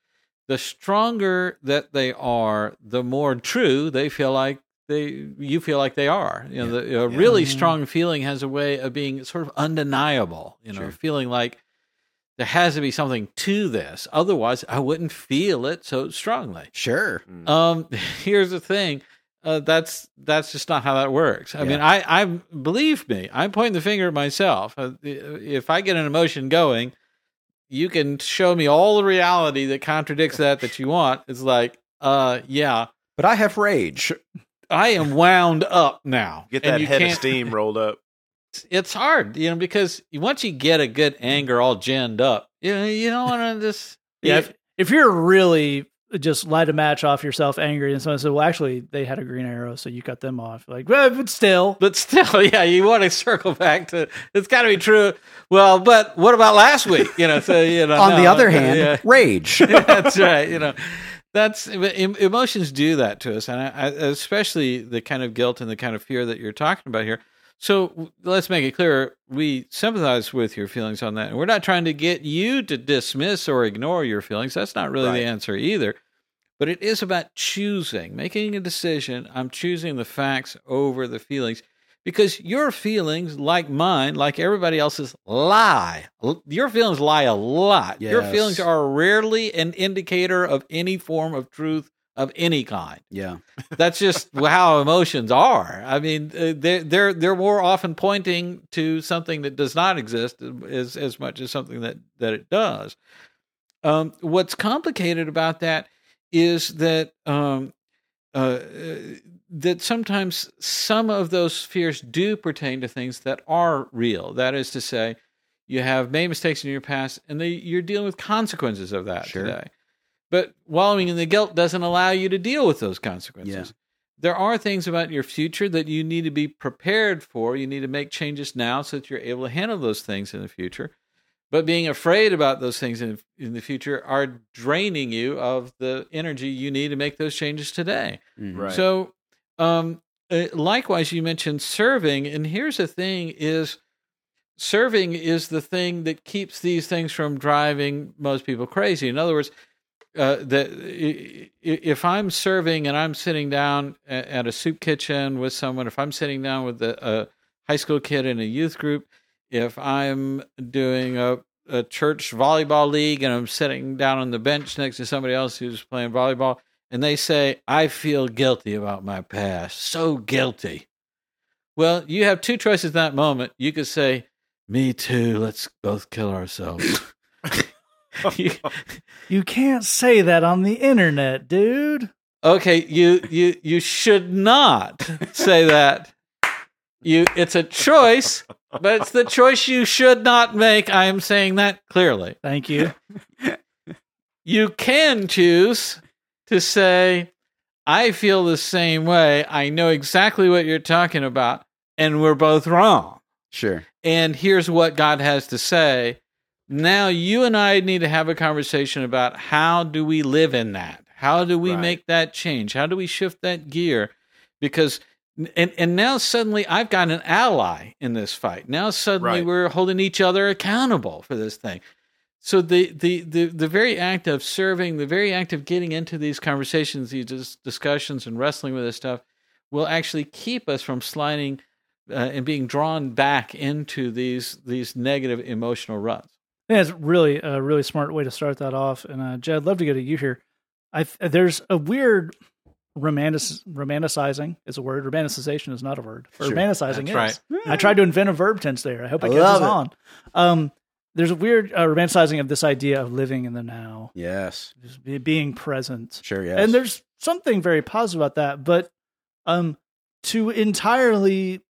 the stronger that they are, the more true they feel like they you feel like they are. You know, the, a really strong feeling has a way of being sort of undeniable. You know, Sure. feeling like there has to be something to this. Otherwise, I wouldn't feel it so strongly. Sure. Um, *laughs* here's the thing. Uh, that's that's just not how that works. I mean, I, I believe me. I'm pointing the finger at myself. Uh, if I get an emotion going, you can show me all the reality that contradicts that that you want. It's like, uh, yeah, But I have rage. I am wound up now. Get that head of steam rolled up. It's hard, you know, because once you get a good anger all ginned up, you know, you don't want to just *laughs* Yeah, if, if you're really just light a match off yourself, angry, and someone said, "Well, actually, they had a green arrow, so you cut them off." Like, well, but still, But still, *laughs* yeah, you want to circle back to it's got to be true. Well, but what about last week? You know, so you know. *laughs* On the no, other hand, yeah. rage. that's right. You know, that's emotions do that to us, and I, I, especially the kind of guilt and the kind of fear that you're talking about here. So let's make it clear: we sympathize with your feelings on that, and we're not trying to get you to dismiss or ignore your feelings. That's not really Right. the answer either. But it is about choosing, making a decision. I'm choosing the facts over the feelings because your feelings, like mine, like everybody else's, lie. Your feelings lie a lot. Your feelings are rarely an indicator of any form of truth of any kind. Yeah. *laughs* That's just how emotions are. I mean, uh, they're they're they're more often pointing to something that does not exist as as much as something that that it does. Um, what's complicated about that is that um, uh, that sometimes some of those fears do pertain to things that are real. That is to say, you have made mistakes in your past, and they, you're dealing with consequences of that Sure. today. But wallowing in the guilt doesn't allow you to deal with those consequences. Yeah. There are things about your future that you need to be prepared for. You need to make changes now so that you're able to handle those things in the future. But being afraid about those things in, in the future are draining you of the energy you need to make those changes today. Mhm. Right. So, um, uh, likewise, you mentioned serving, and here's the thing: is serving is the thing that keeps these things from driving most people crazy. In other words, uh, that if I'm serving and I'm sitting down at a soup kitchen with someone, if I'm sitting down with a, a high school kid in a youth group, if I'm doing a, a church volleyball league and I'm sitting down on the bench next to somebody else who's playing volleyball, and they say, I feel guilty about my past, so guilty. Well, you have two choices in that moment. You could say, Me too, let's both kill ourselves. *laughs* *laughs* You- You can't say that on the internet, dude. okay, you you you should not say that. You it's a choice, but it's the choice you should not make. I am saying that clearly. Thank you. *laughs* You can choose to say, I feel the same way. I know exactly what you're talking about, and we're both wrong. Sure. And here's what God has to say. Now you and I need to have a conversation about how do we live in that? How do we Right. make that change? How do we shift that gear? Because and and now suddenly I've got an ally in this fight. Now suddenly Right. we're holding each other accountable for this thing. So the, the the the very act of serving, the very act of getting into these conversations, these discussions, and wrestling with this stuff, will actually keep us from sliding uh, and being drawn back into these these negative emotional ruts. I think that's really a really smart way to start that off. And uh, Jed, I'd love to go to you here. I there's a weird romantic romanticizing is a word. Romanticization is not a word. Or Sure. romanticizing That's is. I tried to invent a verb tense there. I hope it I catches it. on. Um, there's a weird uh, romanticizing of this idea of living in the now, Yes. just be, being present. Sure. Yes. And there's something very positive about that, but um, to entirely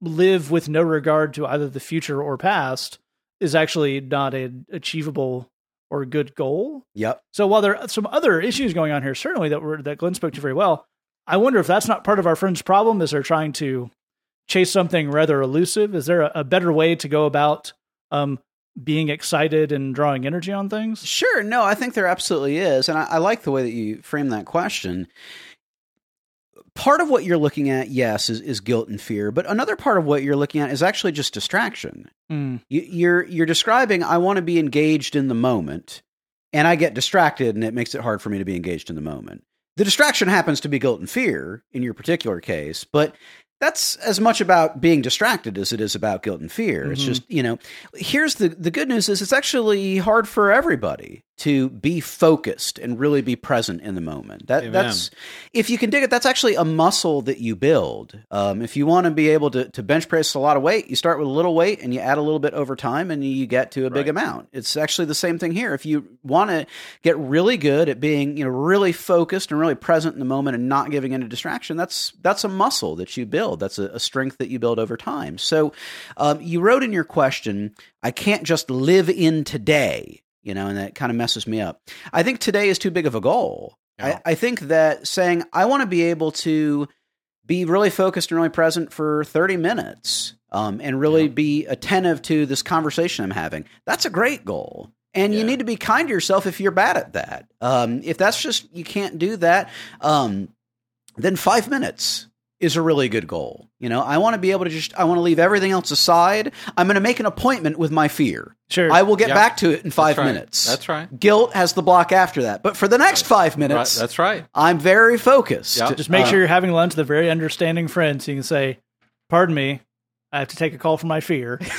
live with no regard to either the future or past is actually not an achievable or good goal. Yep. So while there are some other issues going on here, certainly that were that Glenn spoke to very well, I wonder if that's not part of our friend's problem. Is they're trying to chase something rather elusive? Is there a, a better way to go about um, being excited and drawing energy on things? Sure. No, I think there absolutely is. And I, I like the way that you frame that question. Part of what you're looking at, yes, is, is guilt and fear. But another part of what you're looking at is actually just distraction. Mm, You, you're you're describing I want to be engaged in the moment, and I get distracted, and it makes it hard for me to be engaged in the moment. The distraction happens to be guilt and fear in your particular case, but that's as much about being distracted as it is about guilt and fear. It's Mhm. just you know, here's the the good news is it's actually hard for everybody to be focused and really be present in the moment. That, that's if you can dig it, that's actually a muscle that you build. Um, if you want to be able to, to bench press a lot of weight, you start with a little weight and you add a little bit over time and you get to a big amount. It's actually the same thing here. If you want to get really good at being, you know, really focused and really present in the moment and not giving into distraction, that's that's a muscle that you build. That's a, a strength that you build over time. So um, you wrote in your question, I can't just live in today. You know, and that kind of messes me up. I think today is too big of a goal. Yeah. I, I think that saying I want to be able to be really focused and really present for 30 minutes um, and really Yeah. be attentive to this conversation I'm having, that's a great goal. And you need to be kind to yourself if you're bad at that. Um, if that's just, you can't do that, um, then five minutes is a really good goal. You know, I want to be able to just, I want to leave everything else aside. I'm going to make an appointment with my fear. sure. I will get Yeah. back to it in five That's right. minutes. That's right. Guilt has the block after that. But for the next five Right. minutes, That's right. I'm very focused. Yeah. Just make Uh, sure you're having lunch with a very understanding friend so you can say, Pardon me. I have to take a call from my fear. *laughs*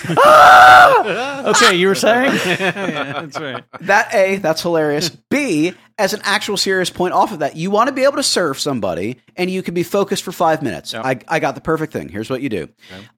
Ah! okay, you were saying? *laughs* yeah, that's right. That A, that's hilarious. B, as an actual serious point off of that, you want to be able to serve somebody and you can be focused for five minutes. Yep. I, I got the perfect thing. Here's what you do.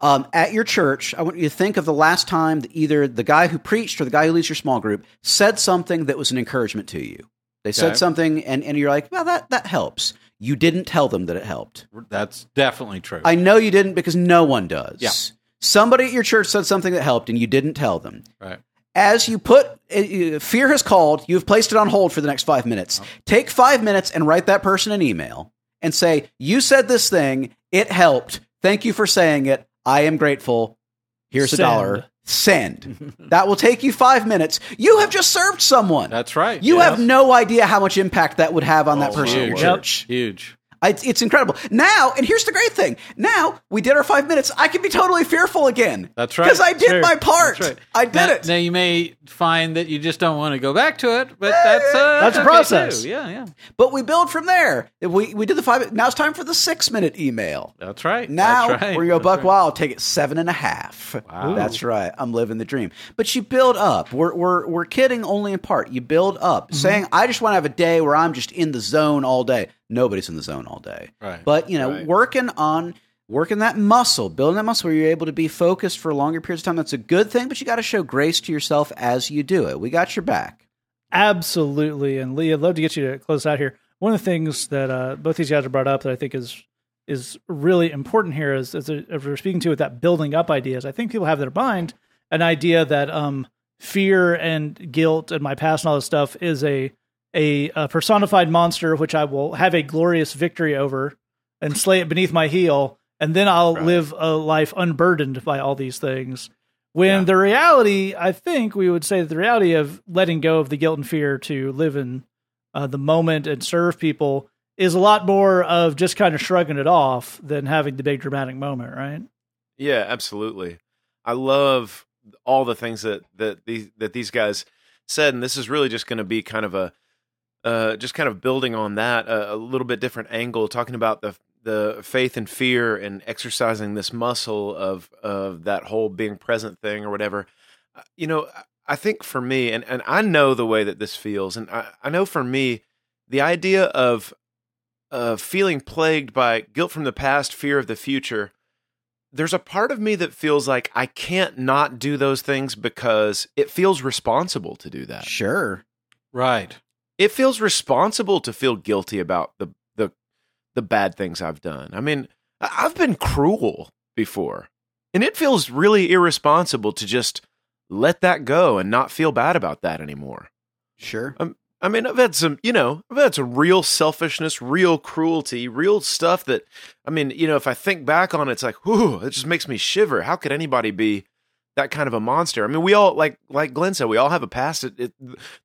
Um, at your church, I want you to think of the last time that either the guy who preached or the guy who leads your small group said something that was an encouragement to you. They said Okay. something and, and you're like, well, that, that helps. You didn't tell them that it helped. That's definitely true. I know you didn't because no one does. Yeah. Somebody at your church said something that helped and you didn't tell them right. as you put uh, fear has called, you've placed it on hold for the next five minutes. Take five minutes and write that person an email and say, You said this thing, it helped. Thank you for saying it. I am grateful. Here's a dollar. Send. that will take you five minutes. You have just served someone. That's right. you Yeah. have no idea how much impact that would have on that Oh, person your huge. Yep. church. Huge. I- It's, it's incredible. Now, and here's the great thing. Now we did our five minutes. I can be totally fearful again. That's right. Because I did Sure. my part. That's right. I did now, it. Now you may find that you just don't want to go back to it, but that's uh, That's a process. too. Yeah, yeah. But we build from there. We we did the five. Now it's time for the six minute email. That's right. Now that's right. we're gonna go That's buck right. wild. Take it seven and a half. Wow. That's right. I'm living the dream. But you build up. We're we're we're kidding only in part. You build up, Mm-hmm. saying I just want to have a day where I'm just in the zone all day. Nobody's in the zone all day. Right. But you know, Right. working on working that muscle, building that muscle where you're able to be focused for longer periods of time. That's a good thing. But you got to show grace to yourself as you do it. We got your back. Absolutely. And Lee, I'd love to get you to close out here. One of the things that uh, both these guys have brought up that I think is is really important here is, is that if we're speaking to with that building up ideas. I think people have in their mind an idea that um, fear and guilt and my past and all this stuff is a, a a personified monster which I will have a glorious victory over and slay it beneath my heel, and then I'll Right. live a life unburdened by all these things. When Yeah. the reality, I think we would say that the reality of letting go of the guilt and fear to live in uh, the moment and serve people is a lot more of just kind of shrugging it off than having the big dramatic moment, right? Yeah, absolutely. I love all the things that that these that these guys said, and this is really just going to be kind of a uh, just kind of building on that a, a little bit different angle, talking about the the faith and fear and exercising this muscle of of that whole being present thing or whatever. Uh, You know, I- I think for me, and and I know the way that this feels, and I, I know for me, the idea of of feeling plagued by guilt from the past, fear of the future there's a part of me that feels like I can't not do those things because it feels responsible to do that. Sure. Right. It feels responsible to feel guilty about the the the bad things I've done. I mean, I've been cruel before. And it feels really irresponsible to just let that go and not feel bad about that anymore. Sure. Um, I mean, I've had some, you know, I've had some real selfishness, real cruelty, real stuff that, I mean, you know, if I think back on it, it's like, whew, it just makes me shiver. How could anybody be that kind of a monster? I mean, we all, like, like Glenn said, we all have a past. It, it,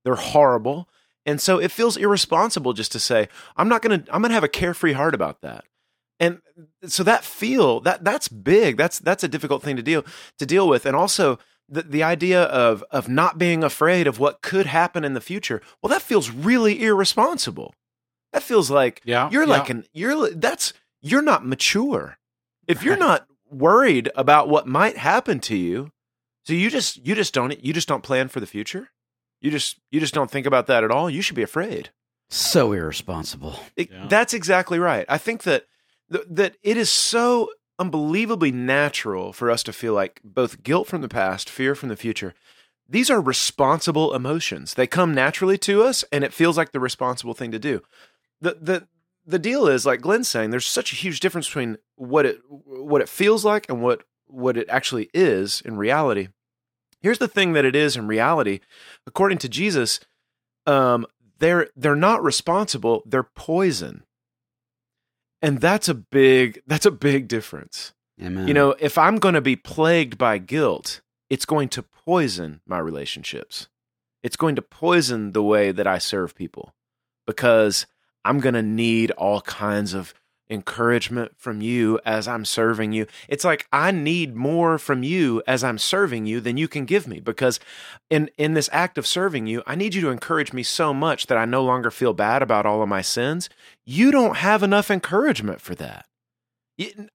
they're horrible. And so it feels irresponsible just to say, I'm not going to, I'm going to have a carefree heart about that. And so that feel that that's big. That's, that's a difficult thing to deal, to deal with. And also, the, the idea of of not being afraid of what could happen in the future well that feels really irresponsible that feels like Yeah, you're yeah. like an you're that's you're not mature if you're not worried about what might happen to you so you just you just don't you just don't plan for the future you just you just don't think about that at all you should be afraid So irresponsible. it- Yeah. That's exactly right. I think that th- that it is so unbelievably natural for us to feel like both guilt from the past, fear from the future. These are responsible emotions. They come naturally to us, and it feels like the responsible thing to do. the the The deal is, like Glenn's saying, there's such a huge difference between what it what it feels like and what what it actually is in reality. Here's the thing that it is in reality, according to Jesus. Um, they're they're not responsible they're poison and that's a big that's a big difference Amen. you know if i'm going to be plagued by guilt it's going to poison my relationships it's going to poison the way that i serve people because i'm going to need all kinds of encouragement from you as i'm serving you it's like i need more from you as i'm serving you than you can give me because in in this act of serving you i need you to encourage me so much that i no longer feel bad about all of my sins you don't have enough encouragement for that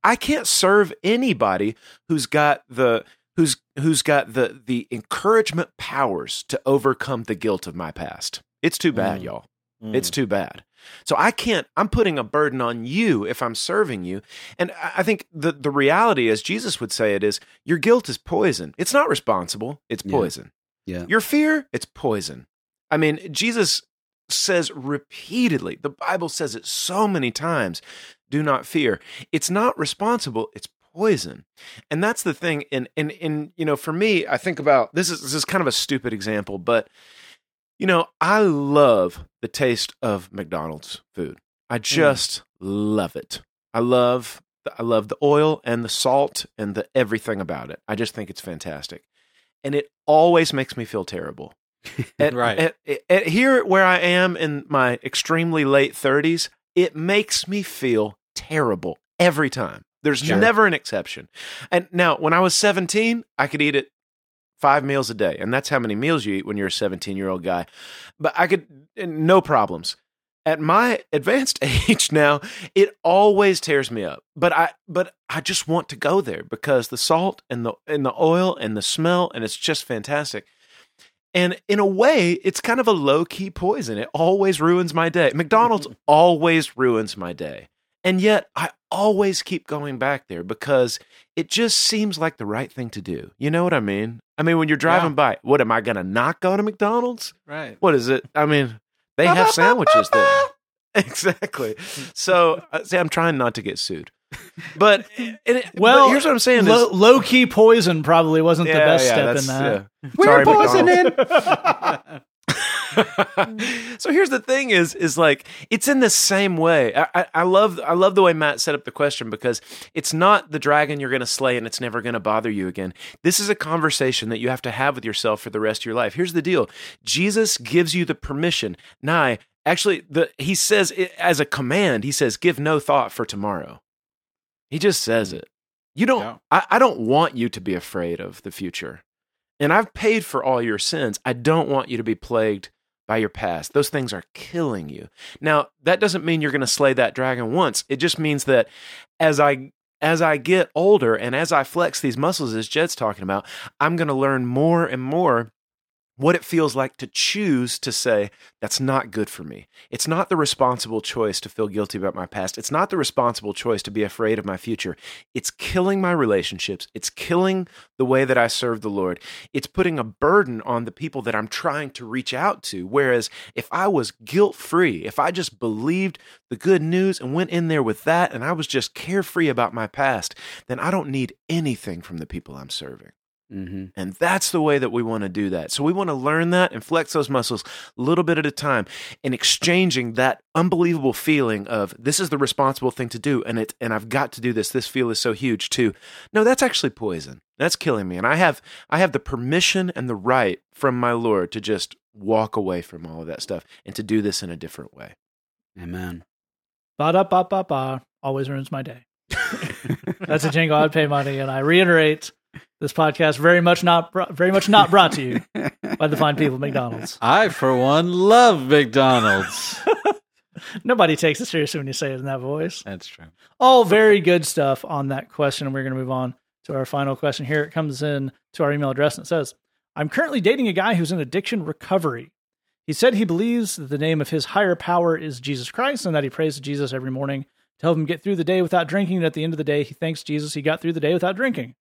I can't serve anybody who's got the who's who's got the the encouragement powers to overcome the guilt of my past. It's too bad, Mm. y'all. Mm. It's too bad. So I can't. I'm putting a burden on you if I'm serving you. And I think the the reality, as Jesus would say it, is your guilt is poison. It's not responsible. It's Yeah. poison. Yeah. Your fear, it's poison. I mean, Jesus says repeatedly. The Bible says it so many times. Do not fear. It's not responsible. It's poison. And that's the thing. And and and you know, for me, I think about this is this is kind of a stupid example, but you know, I love the taste of McDonald's food. I mm. just love it. I love I love the oil and the salt and the everything about it. I just think it's fantastic. And it always makes me feel terrible. *laughs* At, Right. at- at- at here where I am in my extremely late 30s, it makes me feel terrible every time. There's Sure. never an exception. And now, when I was 17, I could eat it five meals a day. And that's how many meals you eat when you're a 17 year old guy. But I could, no problems. At my advanced *laughs* age now, it always tears me up. But I, but I just want to go there because the salt and the and the oil and the smell and it's just fantastic. And in a way, it's kind of a low key poison. It always ruins my day. McDonald's *laughs* always ruins my day. And yet I always keep going back there because it just seems like the right thing to do. You know what I mean? I mean, when you're driving by, what am I going to not go to McDonald's? Right. What is it? I mean, they have sandwiches there. *laughs* Exactly. So, uh, see, I'm trying not to get sued. But, *laughs* and it, Well, but here's what I'm saying Low, is, low key poison probably wasn't the best yeah, step in that. yeah. We're Sorry, poisoning. *laughs* *laughs* so here's the thing is is like it's in the same way. I, I, I love i love the way matt set up the question because it's not the dragon you're going to slay and it's never going to bother you again. This is a conversation that you have to have with yourself for the rest of your life. Here's the deal. Jesus gives you the permission. Nigh, actually the he says it as a command. He says give no thought for tomorrow. He just says mm. it. You don't Yeah. I, I don't want you to be afraid of the future. And I've paid for all your sins. I don't want you to be plagued by your past. Those things are killing you. Now, that doesn't mean you're going to slay that dragon once. It just means that as I as I get older and as I flex these muscles as Jed's talking about, I'm going to learn more and more what it feels like to choose to say, that's not good for me. It's not the responsible choice to feel guilty about my past. It's not the responsible choice to be afraid of my future. It's killing my relationships. It's killing the way that I serve the Lord. It's putting a burden on the people that I'm trying to reach out to. Whereas if I was guilt free, if I just believed the good news and went in there with that and I was just carefree about my past, then I don't need anything from the people I'm serving. Hmm And that's the way that we want to do that. So we want to learn that and flex those muscles a little bit at a time and exchanging that unbelievable feeling of this is the responsible thing to do and it and I've got to do this. This feel is so huge too. No, that's actually poison. That's killing me. And I have I have the permission and the right from my Lord to just walk away from all of that stuff and to do this in a different way. Amen. Ba da ba ba ba always ruins my day. *laughs* That's a jingle I'd pay money, and I reiterate, this podcast very much not very much not brought to you *laughs* by the fine people McDonald's. I, for one, love McDonald's. *laughs* Nobody takes it seriously when you say it in that voice. That's true. All very good stuff on that question. We're going to move on to our final question here. It comes in to our email address and it says, I'm currently dating a guy who's in addiction recovery. He said he believes that the name of his higher power is Jesus Christ and that he prays to Jesus every morning to help him get through the day without drinking. And at the end of the day, he thanks Jesus he got through the day without drinking.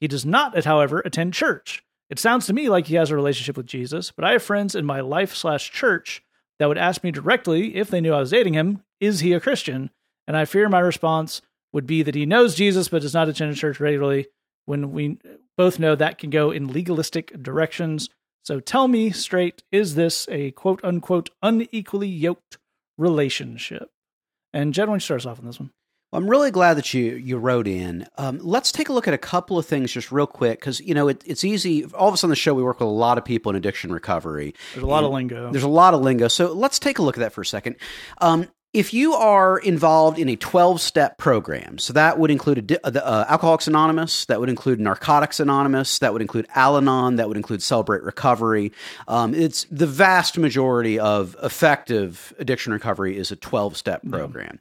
He does not, however, attend church. It sounds to me like he has a relationship with Jesus, but I have friends in my life slash church that would ask me directly if they knew I was dating him, is he a Christian? And I fear my response would be that he knows Jesus but does not attend church regularly when we both know that can go in legalistic directions. So tell me straight, is this a quote unquote unequally yoked relationship? And Jed, why don't you start us off on this one? Well, I'm really glad that you you wrote in. Um, let's take a look at a couple of things just real quick because you know it, it's easy. All of us on the show, we work with a lot of people in addiction recovery. There's a lot of lingo. There's a lot of lingo, so let's take a look at that for a second. Um, if you are involved in a 12 step program, so that would include a, uh, the, uh, Alcoholics Anonymous, that would include Narcotics Anonymous, that would include Al Anon, that would include Celebrate Recovery. Um, it's the vast majority of effective addiction recovery is a 12 step program.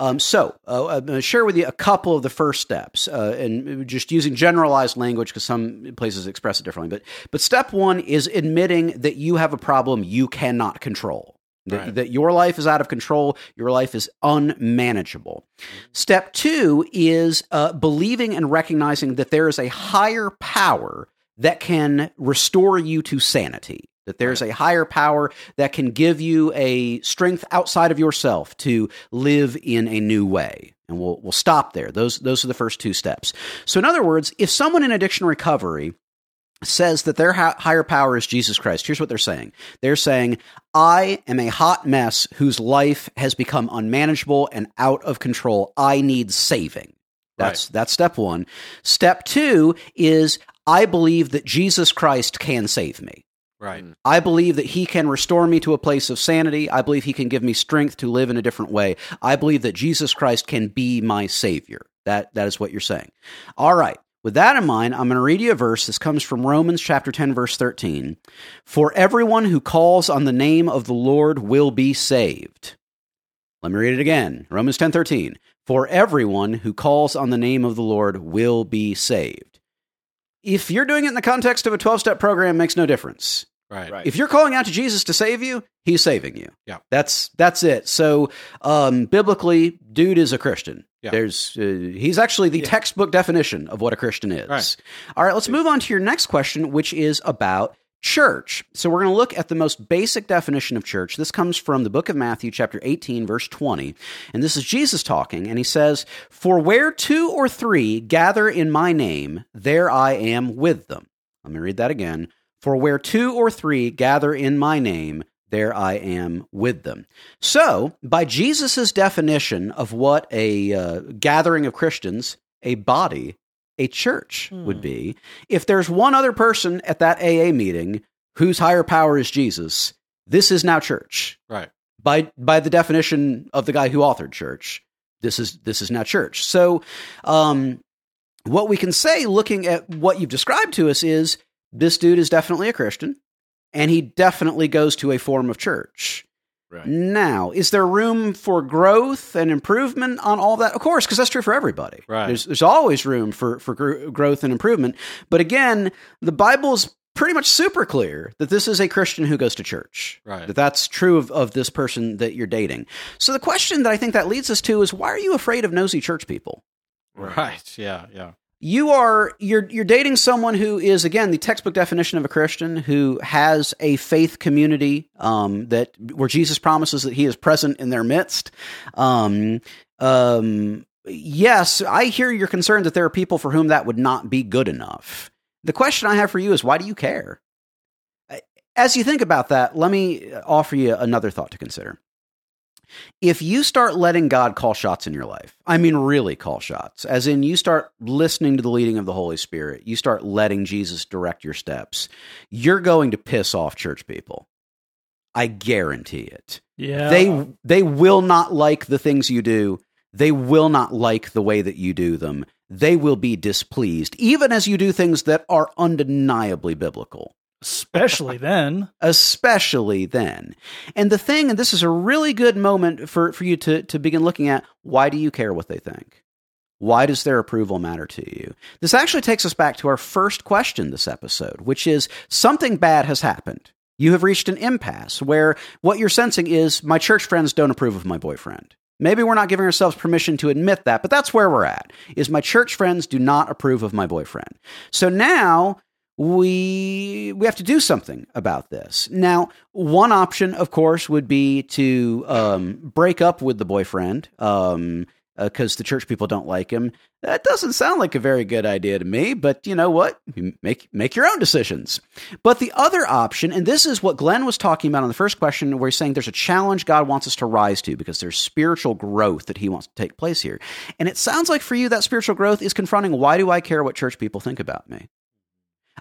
Um, so uh, I'm going to share with you a couple of the first steps uh, and just using generalized language because some places express it differently. But, but step one is admitting that you have a problem you cannot control. That, Right. that your life is out of control, your life is unmanageable. Step two is uh, believing and recognizing that there is a higher power that can restore you to sanity. That there's a higher power that can give you a strength outside of yourself to live in a new way. And we'll we'll stop there. Those those are the first two steps. So in other words, if someone in addiction recovery says that their ha- higher power is Jesus Christ. Here's what they're saying. They're saying, I am a hot mess whose life has become unmanageable and out of control. I need saving. That's that's step 1. Step 2 is I believe that Jesus Christ can save me. Right. Hmm. I believe that he can restore me to a place of sanity. I believe he can give me strength to live in a different way. I believe that Jesus Christ can be my savior. That that is what you're saying. All right. With that in mind, I'm going to read you a verse. This comes from Romans chapter 10 verse 13. For everyone who calls on the name of the Lord will be saved. Let me read it again. Romans 10:13. For everyone who calls on the name of the Lord will be saved. If you're doing it in the context of a 12-step program it makes no difference. Right. Right. If you're calling out to Jesus to save you, he's saving you. Yeah. That's that's it. So, um, biblically, dude is a Christian. Yeah. There's uh, he's actually the textbook definition of what a Christian is. Right. All right, let's move on to your next question, which is about church. So we're going to look at the most basic definition of church. This comes from the book of Matthew, chapter 18, verse 20. And this is Jesus talking, and he says, For where two or three gather in my name, there I am with them. Let me read that again. For where two or three gather in my name, there I am with them. So, by Jesus' definition of what a uh, gathering of Christians, a body, a church would be, if there's one other person at that AA meeting whose higher power is Jesus, this is now church. Right. By by the definition of the guy who authored church, this is this is now church. So, um, what we can say, looking at what you've described to us, is this dude is definitely a Christian, and he definitely goes to a form of church. Right. Now, is there room for growth and improvement on all that? Of course, because that's true for everybody. Right. There's there's always room for for gr- growth and improvement. But again, the Bible's pretty much super clear that this is a Christian who goes to church. Right. That that's true of, of this person that you're dating. So the question that I think that leads us to is why are you afraid of nosy church people? Right. *laughs* Yeah. Yeah. You are you're you're dating someone who is again the textbook definition of a Christian who has a faith community um, that where Jesus promises that He is present in their midst. Um, um, yes, I hear your concern that there are people for whom that would not be good enough. The question I have for you is why do you care? As you think about that, let me offer you another thought to consider if you start letting God call shots in your life, I mean, really call shots, as in you start listening to the leading of the Holy Spirit, you start letting Jesus direct your steps, you're going to piss off church people. I guarantee it. Yeah. They they will not like the things you do. They will not like the way that you do them. They will be displeased, even as you do things that are undeniably biblical Especially *laughs* then. especially then. And the thing, and this is a really good moment for, for you to, to begin looking at why do you care what they think? Why does their approval matter to you? This actually takes us back to our first question this episode, which is something bad has happened. You have reached an impasse where what you're sensing is my church friends don't approve of my boyfriend. Maybe we're not giving ourselves permission to admit that, but that's where we're at. Is my church friends do not approve of my boyfriend. So now we we have to do something about this. Now, one option, of course, would be to um, break up with the boyfriend because the church people don't like him. That doesn't sound like a very good idea to me. But you know what? Make make your own decisions. But the other option, and this is what Glenn was talking about on the first question, where he's saying there's a challenge God wants us to rise to because there's spiritual growth that He wants to take place here. And it sounds like for you that spiritual growth is confronting why do I care what church people think about me?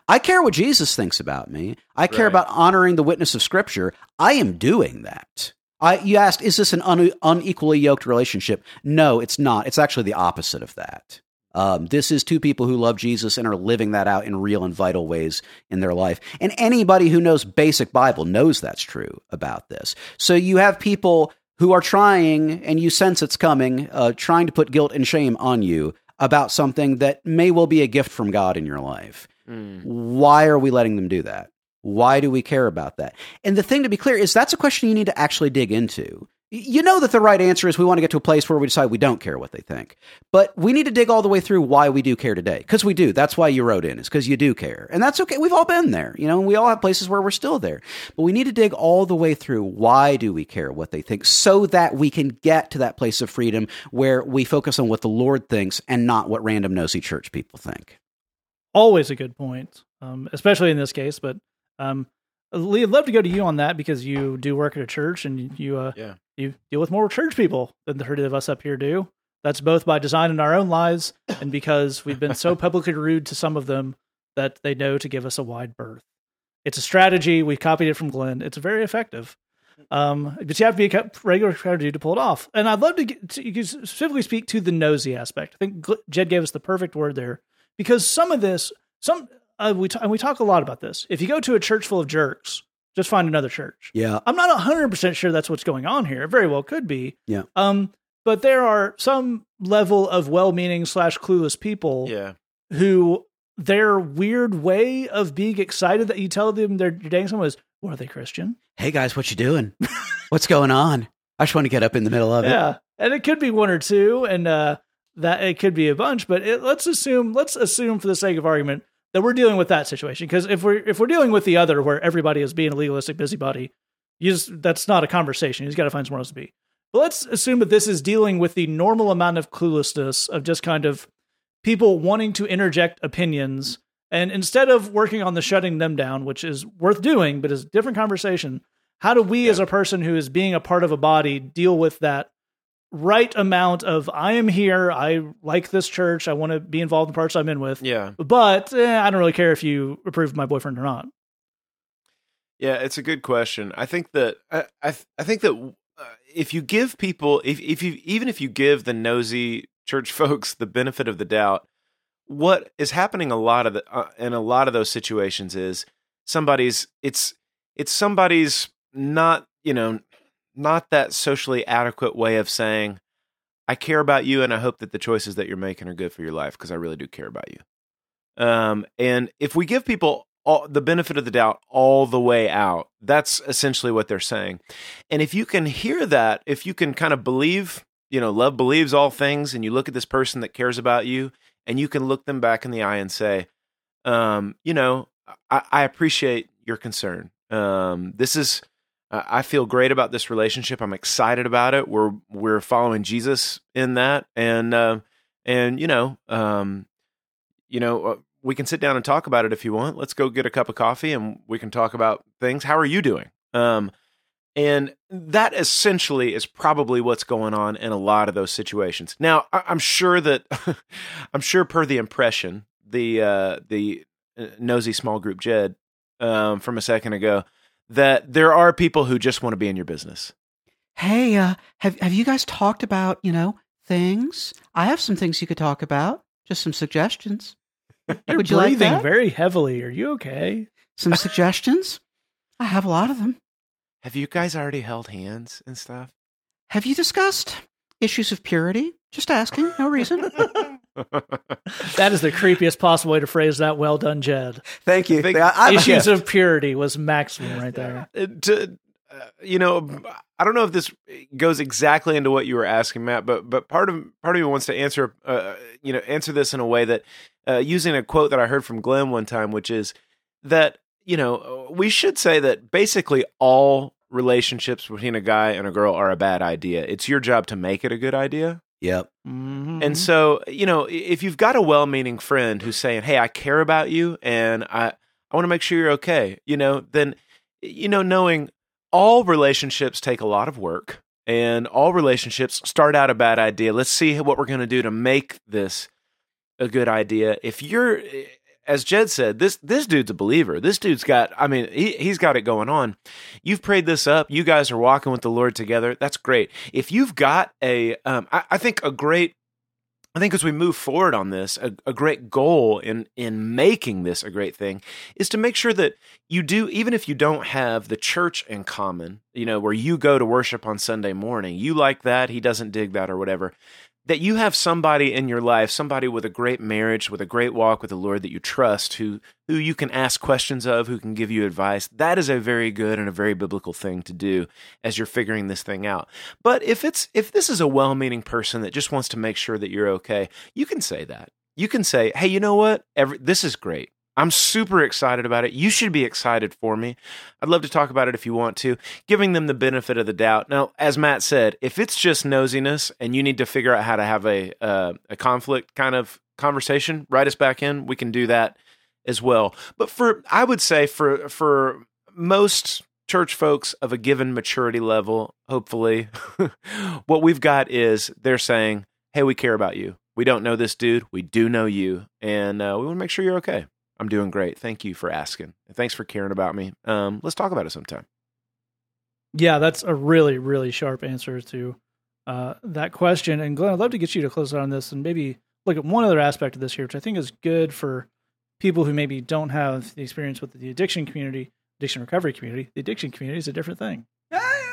I care what Jesus thinks about me. I care Right. about honoring the witness of Scripture. I am doing that. I, you asked, is this an un, unequally yoked relationship? No, it's not. It's actually the opposite of that. Um, this is two people who love Jesus and are living that out in real and vital ways in their life. And anybody who knows basic Bible knows that's true about this. So you have people who are trying, and you sense it's coming, uh, trying to put guilt and shame on you about something that may well be a gift from God in your life. Mm. Why are we letting them do that? Why do we care about that? And the thing to be clear is that's a question you need to actually dig into. You know that the right answer is we want to get to a place where we decide we don't care what they think. But we need to dig all the way through why we do care today. Because we do. That's why you wrote in, is because you do care. And that's okay. We've all been there, you know, and we all have places where we're still there. But we need to dig all the way through why do we care what they think so that we can get to that place of freedom where we focus on what the Lord thinks and not what random nosy church people think. Always a good point, um, especially in this case. But um, Lee, I'd love to go to you on that because you do work at a church and you uh, Yeah. you deal with more church people than the herd of us up here do. That's both by design in our own lives *coughs* and because we've been so publicly rude to some of them that they know to give us a wide berth. It's a strategy. We copied it from Glenn. It's very effective. Um, but you have to be a regular strategy to pull it off. And I'd love to, get to you specifically speak to the nosy aspect. I think Jed gave us the perfect word there because some of this, some uh, we t- and we talk a lot about this. If you go to a church full of jerks, just find another church. Yeah. I'm not 100% sure that's what's going on here. It very well could be. Yeah. Um, but there are some level of well-meaning slash clueless people Yeah. who their weird way of being excited that you tell them they're you're dating someone is, well, are they Christian? Hey guys, what you doing? What's going on? I just want to get up in the middle of it. Yeah, and it could be one or two, and uh, that it could be a bunch. But it, let's assume, let's assume for the sake of argument that we're dealing with that situation. Because if we're if we're dealing with the other, where everybody is being a legalistic busybody, you just, that's not a conversation. He's got to find somewhere else to be. But let's assume that this is dealing with the normal amount of cluelessness of just kind of people wanting to interject opinions. And instead of working on the shutting them down, which is worth doing, but is a different conversation, how do we as a person who is being a part of a body deal with that right amount of I am here, I like this church, I want to be involved in parts I'm in with, Yeah. but eh, I don't really care if you approve of my boyfriend or not. Yeah, it's a good question. I think that I I, I think that uh, if you give people if if you even if you give the nosy church *laughs* folks the benefit of the doubt, what is happening a lot of the uh, in a lot of those situations is somebody's it's it's somebody's not you know not that socially adequate way of saying I care about you and I hope that the choices that you're making are good for your life because I really do care about you. Um, and if we give people all, the benefit of the doubt all the way out, that's essentially what they're saying. And if you can hear that, if you can kind of believe, you know, love believes all things, and you look at this person that cares about you, and you can look them back in the eye and say, um, you know, I, I appreciate your concern. Um, this is, I feel great about this relationship. I'm excited about it. We're we're following Jesus in that, and uh, and you know, um, you know, uh, we can sit down and talk about it if you want. Let's go get a cup of coffee and we can talk about things. How are you doing? Um, and that essentially is probably what's going on in a lot of those situations. Now, I- I'm sure that *laughs* I'm sure per the impression the uh, the uh, nosy small group Jed um, from a second ago that there are people who just want to be in your business. Hey, uh, have have you guys talked about you know things? I have some things you could talk about. Just some suggestions. You're *laughs* Would you breathing that? very heavily. Are you okay? Some suggestions. I have a lot of them. Have you guys already held hands and stuff? Have you discussed issues of purity? Just asking. No reason. *laughs* That is the creepiest possible way to phrase that. Well done, Jed. Thank you. Think- I- I- Issues of purity was maximum right there. To uh, you know i don't know if this goes exactly into what you were asking matt but but part of part of me wants to answer uh, you know answer this in a way that uh, using a quote that i heard from glenn one time which is that you know we should say that basically all relationships between a guy and a girl are a bad idea it's your job to make it a good idea Yep. Mhm. and so, you know, if you've got a well-meaning friend who's saying, "Hey, I care about you and I I want to make sure you're okay," you know, then you know, knowing all relationships take a lot of work and all relationships start out a bad idea. Let's see what we're going to do to make this a good idea. If you're as Jed said, this this dude's a believer. This dude's got. I mean, he he's got it going on. You've prayed this up. You guys are walking with the Lord together. That's great. If you've got a, um, I, I think a great I think as we move forward on this, a, a, great goal in in making this a great thing is to make sure that you do, even if you don't have the church in common, you know, where you go to worship on Sunday morning, you like that, he doesn't dig that or whatever that you have somebody in your life, somebody with a great marriage, with a great walk with the Lord that you trust, who who you can ask questions of, who can give you advice. That is a very good and a very biblical thing to do as you're figuring this thing out. But if it's if this is a well-meaning person that just wants to make sure that you're okay, you can say that. You can say, "Hey, you know what? Every, this is great. I'm super excited about it. You should be excited for me. I'd love to talk about it if you want to, giving them the benefit of the doubt. Now, as Matt said, if it's just nosiness and you need to figure out how to have a uh, a conflict kind of conversation, write us back in. We can do that as well. But for I would say for for most church folks of a given maturity level, hopefully, *laughs* what we've got is they're saying, "Hey, we care about you. We don't know this dude. We do know you, and uh, we want to make sure you're okay." I'm doing great. Thank you for asking. Thanks for caring about me. Um, let's talk about it sometime. Yeah, that's a really, really sharp answer to uh, that question. And Glenn, I'd love to get you to close on this and maybe look at one other aspect of this here, which I think is good for people who maybe don't have the experience with the addiction community, addiction recovery community. The addiction community is a different thing.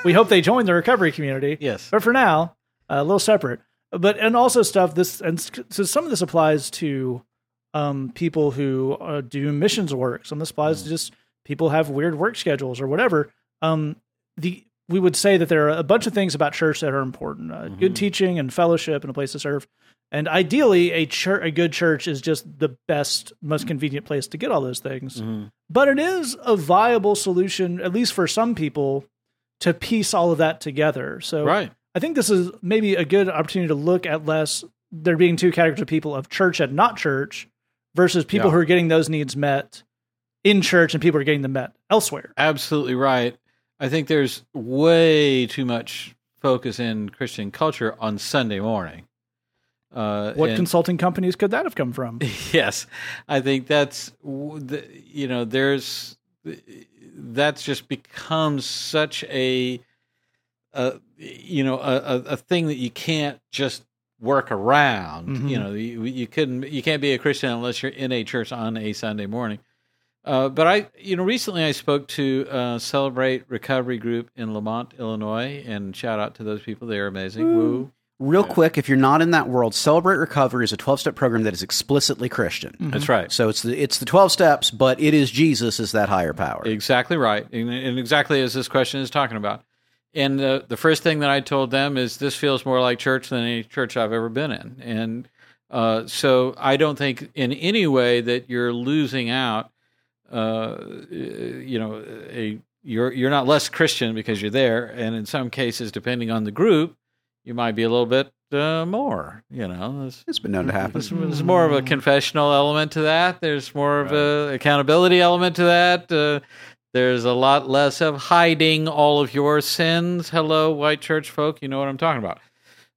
We hope they join the recovery community. Yes. But for now, a little separate. But and also stuff this and so some of this applies to um, people who uh, do missions work. Some of this applies to just people have weird work schedules or whatever. Um, the we would say that there are a bunch of things about church that are important: uh, mm-hmm. good teaching and fellowship and a place to serve. And ideally, a church, a good church, is just the best, most convenient place to get all those things. Mm-hmm. But it is a viable solution, at least for some people, to piece all of that together. So, right. I think this is maybe a good opportunity to look at less there being two categories of people of church and not church, versus people yeah. who are getting those needs met in church and people are getting them met elsewhere. Absolutely right. I think there's way too much focus in Christian culture on Sunday morning. Uh, what and, consulting companies could that have come from? *laughs* Yes, I think that's you know there's that's just becomes such a, a you know a, a thing that you can't just work around. Mm-hmm. You know, you, you couldn't you can't be a Christian unless you're in a church on a Sunday morning. Uh, but I, you know, recently I spoke to uh, Celebrate Recovery Group in Lemont, Illinois, and shout out to those people; they are amazing. Woo. Woo. Real yeah. quick, if you're not in that world, Celebrate Recovery is a 12 step program that is explicitly Christian. Mm-hmm. That's right. So it's the it's the 12 steps, but it is Jesus as that higher power. Exactly right, and, and exactly as this question is talking about. And uh, the first thing that I told them is this feels more like church than any church I've ever been in. And uh, so I don't think in any way that you're losing out. Uh, you know, a you're you're not less Christian because you're there, and in some cases, depending on the group, you might be a little bit uh, more. You know, it's been known to happen. There's, there's, more of a confessional element to that. There's more of right. a accountability element to that. Uh, there's a lot less of hiding all of your sins. Hello, white church folk. You know what I'm talking about.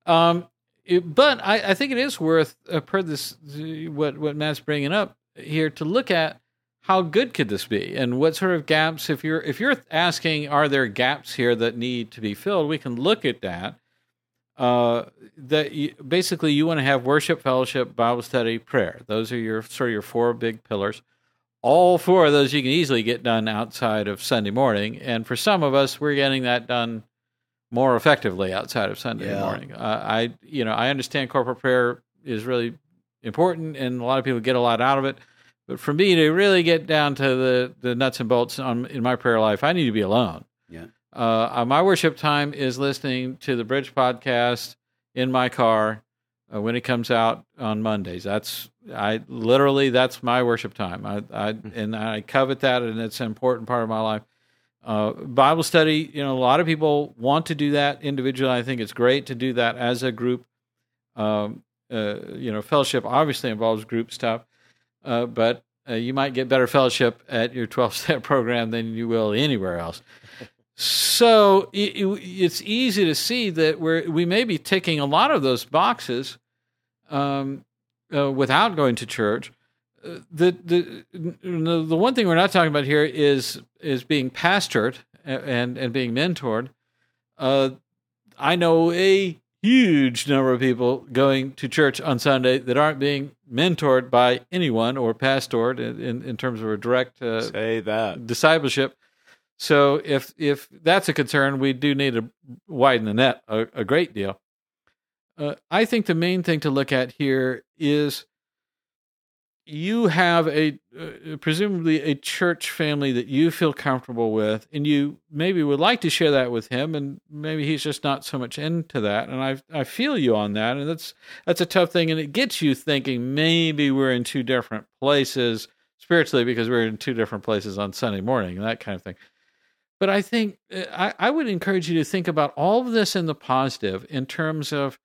Um, it, but I, I, think it is worth, uh, per this, what what Matt's bringing up here, to look at how good could this be, and what sort of gaps. If you're if you're asking, are there gaps here that need to be filled? We can look at that. Uh, that you, basically you want to have worship, fellowship, Bible study, prayer. Those are your sort of your four big pillars all four of those you can easily get done outside of Sunday morning. And for some of us, we're getting that done more effectively outside of Sunday yeah. morning. Uh, I, you know, I understand corporate prayer is really important, and a lot of people get a lot out of it. But for me to really get down to the, the nuts and bolts on, in my prayer life, I need to be alone. Yeah. Uh, my worship time is listening to the Bridge podcast in my car uh, when it comes out on Mondays. That's I literally that's my worship time. I, I mm-hmm. and I covet that, and it's an important part of my life. Uh, Bible study, you know, a lot of people want to do that individually. I think it's great to do that as a group. Um, uh, you know, fellowship obviously involves group stuff, uh, but uh, you might get better fellowship at your 12 *laughs* step program than you will anywhere else. So it, it, it's easy to see that we're, we may be ticking a lot of those boxes um, uh, without going to church. uh, the the the the one thing we're not talking about here is is being pastored and and being mentored. Uh, I know a huge number of people going to church on Sunday that aren't being mentored by anyone or pastored in, in, in terms of a direct uh, Say that. discipleship. So if if that's a concern, we do need to widen the net a, a great deal. Uh, I think the main thing to look at here is you have a uh, presumably a church family that you feel comfortable with and you maybe would like to share that with him and maybe he's just not so much into that and I I feel you on that and that's that's a tough thing and it gets you thinking maybe we're in two different places spiritually because we're in two different places on Sunday morning and that kind of thing. But I think uh, I, I would encourage you to think about all of this in the positive in terms of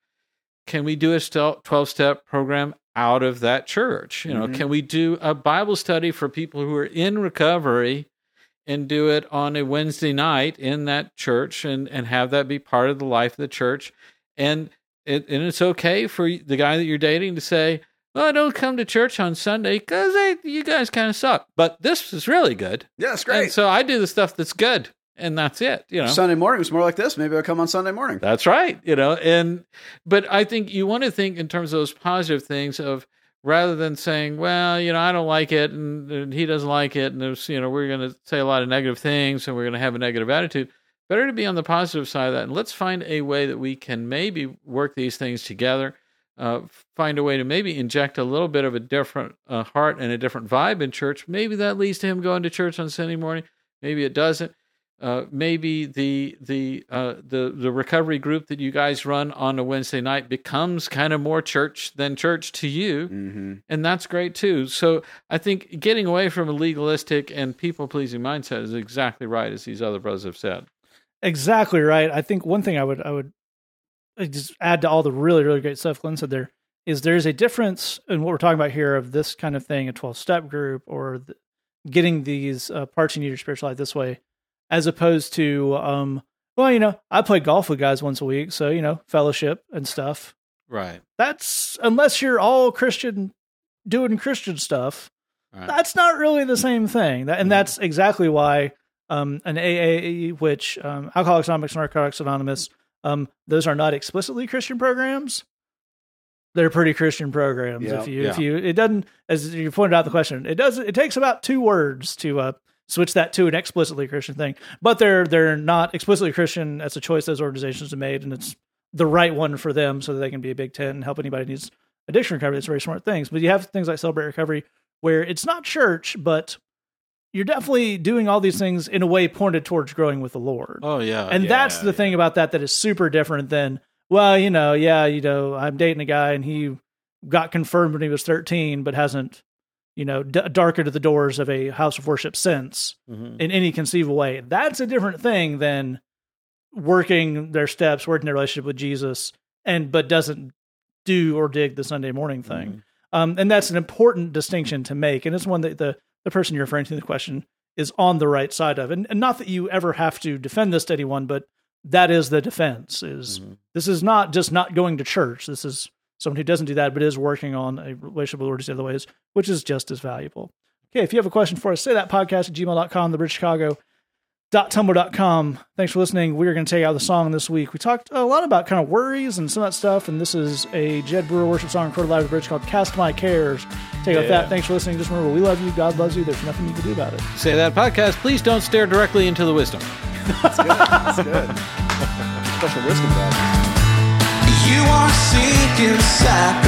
can we do a 12 step program out of that church? You know, Mhm. can we do a Bible study for people who are in recovery and do it on a Wednesday night in that church and, and have that be part of the life of the church? And it, and it's okay for the guy that you're dating to say, well, I don't come to church on Sunday because you guys kind of suck. But this is really good. Yeah, it's great. And so I do the stuff that's good, and that's it. You know, Sunday morning was more like this. Maybe I'll come on Sunday morning. that's right. You know, and but I think you want to think in terms of those positive things of rather than saying, well, you know, I don't like it, and, and he doesn't like it, and there's, you know, we're going to say a lot of negative things, and we're going to have a negative attitude. Better to be on the positive side of that, and let's find a way that we can maybe work these things together. Uh, find a way to maybe inject a little bit of a different uh, heart and a different vibe in church. Maybe that leads to him going to church on Sunday morning. Maybe it doesn't. Uh, maybe the the uh, the the recovery group that you guys run on a Wednesday night becomes kind of more church than church to you, Mm-hmm. and that's great too. So I think getting away from a legalistic and people pleasing mindset is exactly right, as these other brothers have said. Exactly right. I think one thing I would I would just add to all the really really great stuff Glenn said there is there's a difference in what we're talking about here of this kind of thing a 12 step group or the, getting these uh, parts you need your spiritual life this way as opposed to um well you know I play golf with guys once a week so you know fellowship and stuff Right. that's unless you're all Christian doing Christian stuff Right. that's not really the same thing. That, and that's exactly why um, an AA, which um, Alcoholics Anonymous, Narcotics Anonymous, um, those are not explicitly Christian programs. They're pretty Christian programs. Yeah, if you, yeah. if you, it doesn't, as you pointed out the question, it does. It takes about two words to uh, switch that to an explicitly Christian thing. But they're they're not explicitly Christian. That's a choice those organizations have made, and it's the right one for them, so that they can be a big tent and help anybody who needs addiction recovery. That's very smart things. But you have things like Celebrate Recovery, where it's not church, but you're definitely doing all these things in a way pointed towards growing with the Lord. Oh yeah. and yeah, that's the yeah. thing about that that is super different than, well, you know, yeah, you know, I'm dating a guy and he got confirmed when he was 13, but hasn't, you know, d- to the doors of a house of worship since Mhm. in any conceivable way. That's a different thing than working their steps, working their relationship with Jesus, and but doesn't do or dig the Sunday morning thing. Mhm. Um, and that's an important distinction to make. And it's one that the, the person you're referring to in the question is on the right side of. And, and not that you ever have to defend this to anyone, but that is the defense is Mhm. this is not just not going to church. This is someone who doesn't do that, but is working on a relationship with the Lord the other ways, which is just as valuable. Okay, if you have a question for us, say that podcast at gmail.com, the Bridge Chicago tumblr.com. Thanks for listening. We're going to take out the song this week. We talked a lot about kind of worries and some of that stuff, and this is a Jed Brewer worship song recorded live at the bridge called Cast My Cares. Take out Yeah. that. Thanks for listening. Just remember, we love you. God loves you. There's nothing you can do about it. Say that podcast. Please don't stare directly into the wisdom. That's good. That's good. *laughs* Special wisdom bag. You are seeking sacrifice.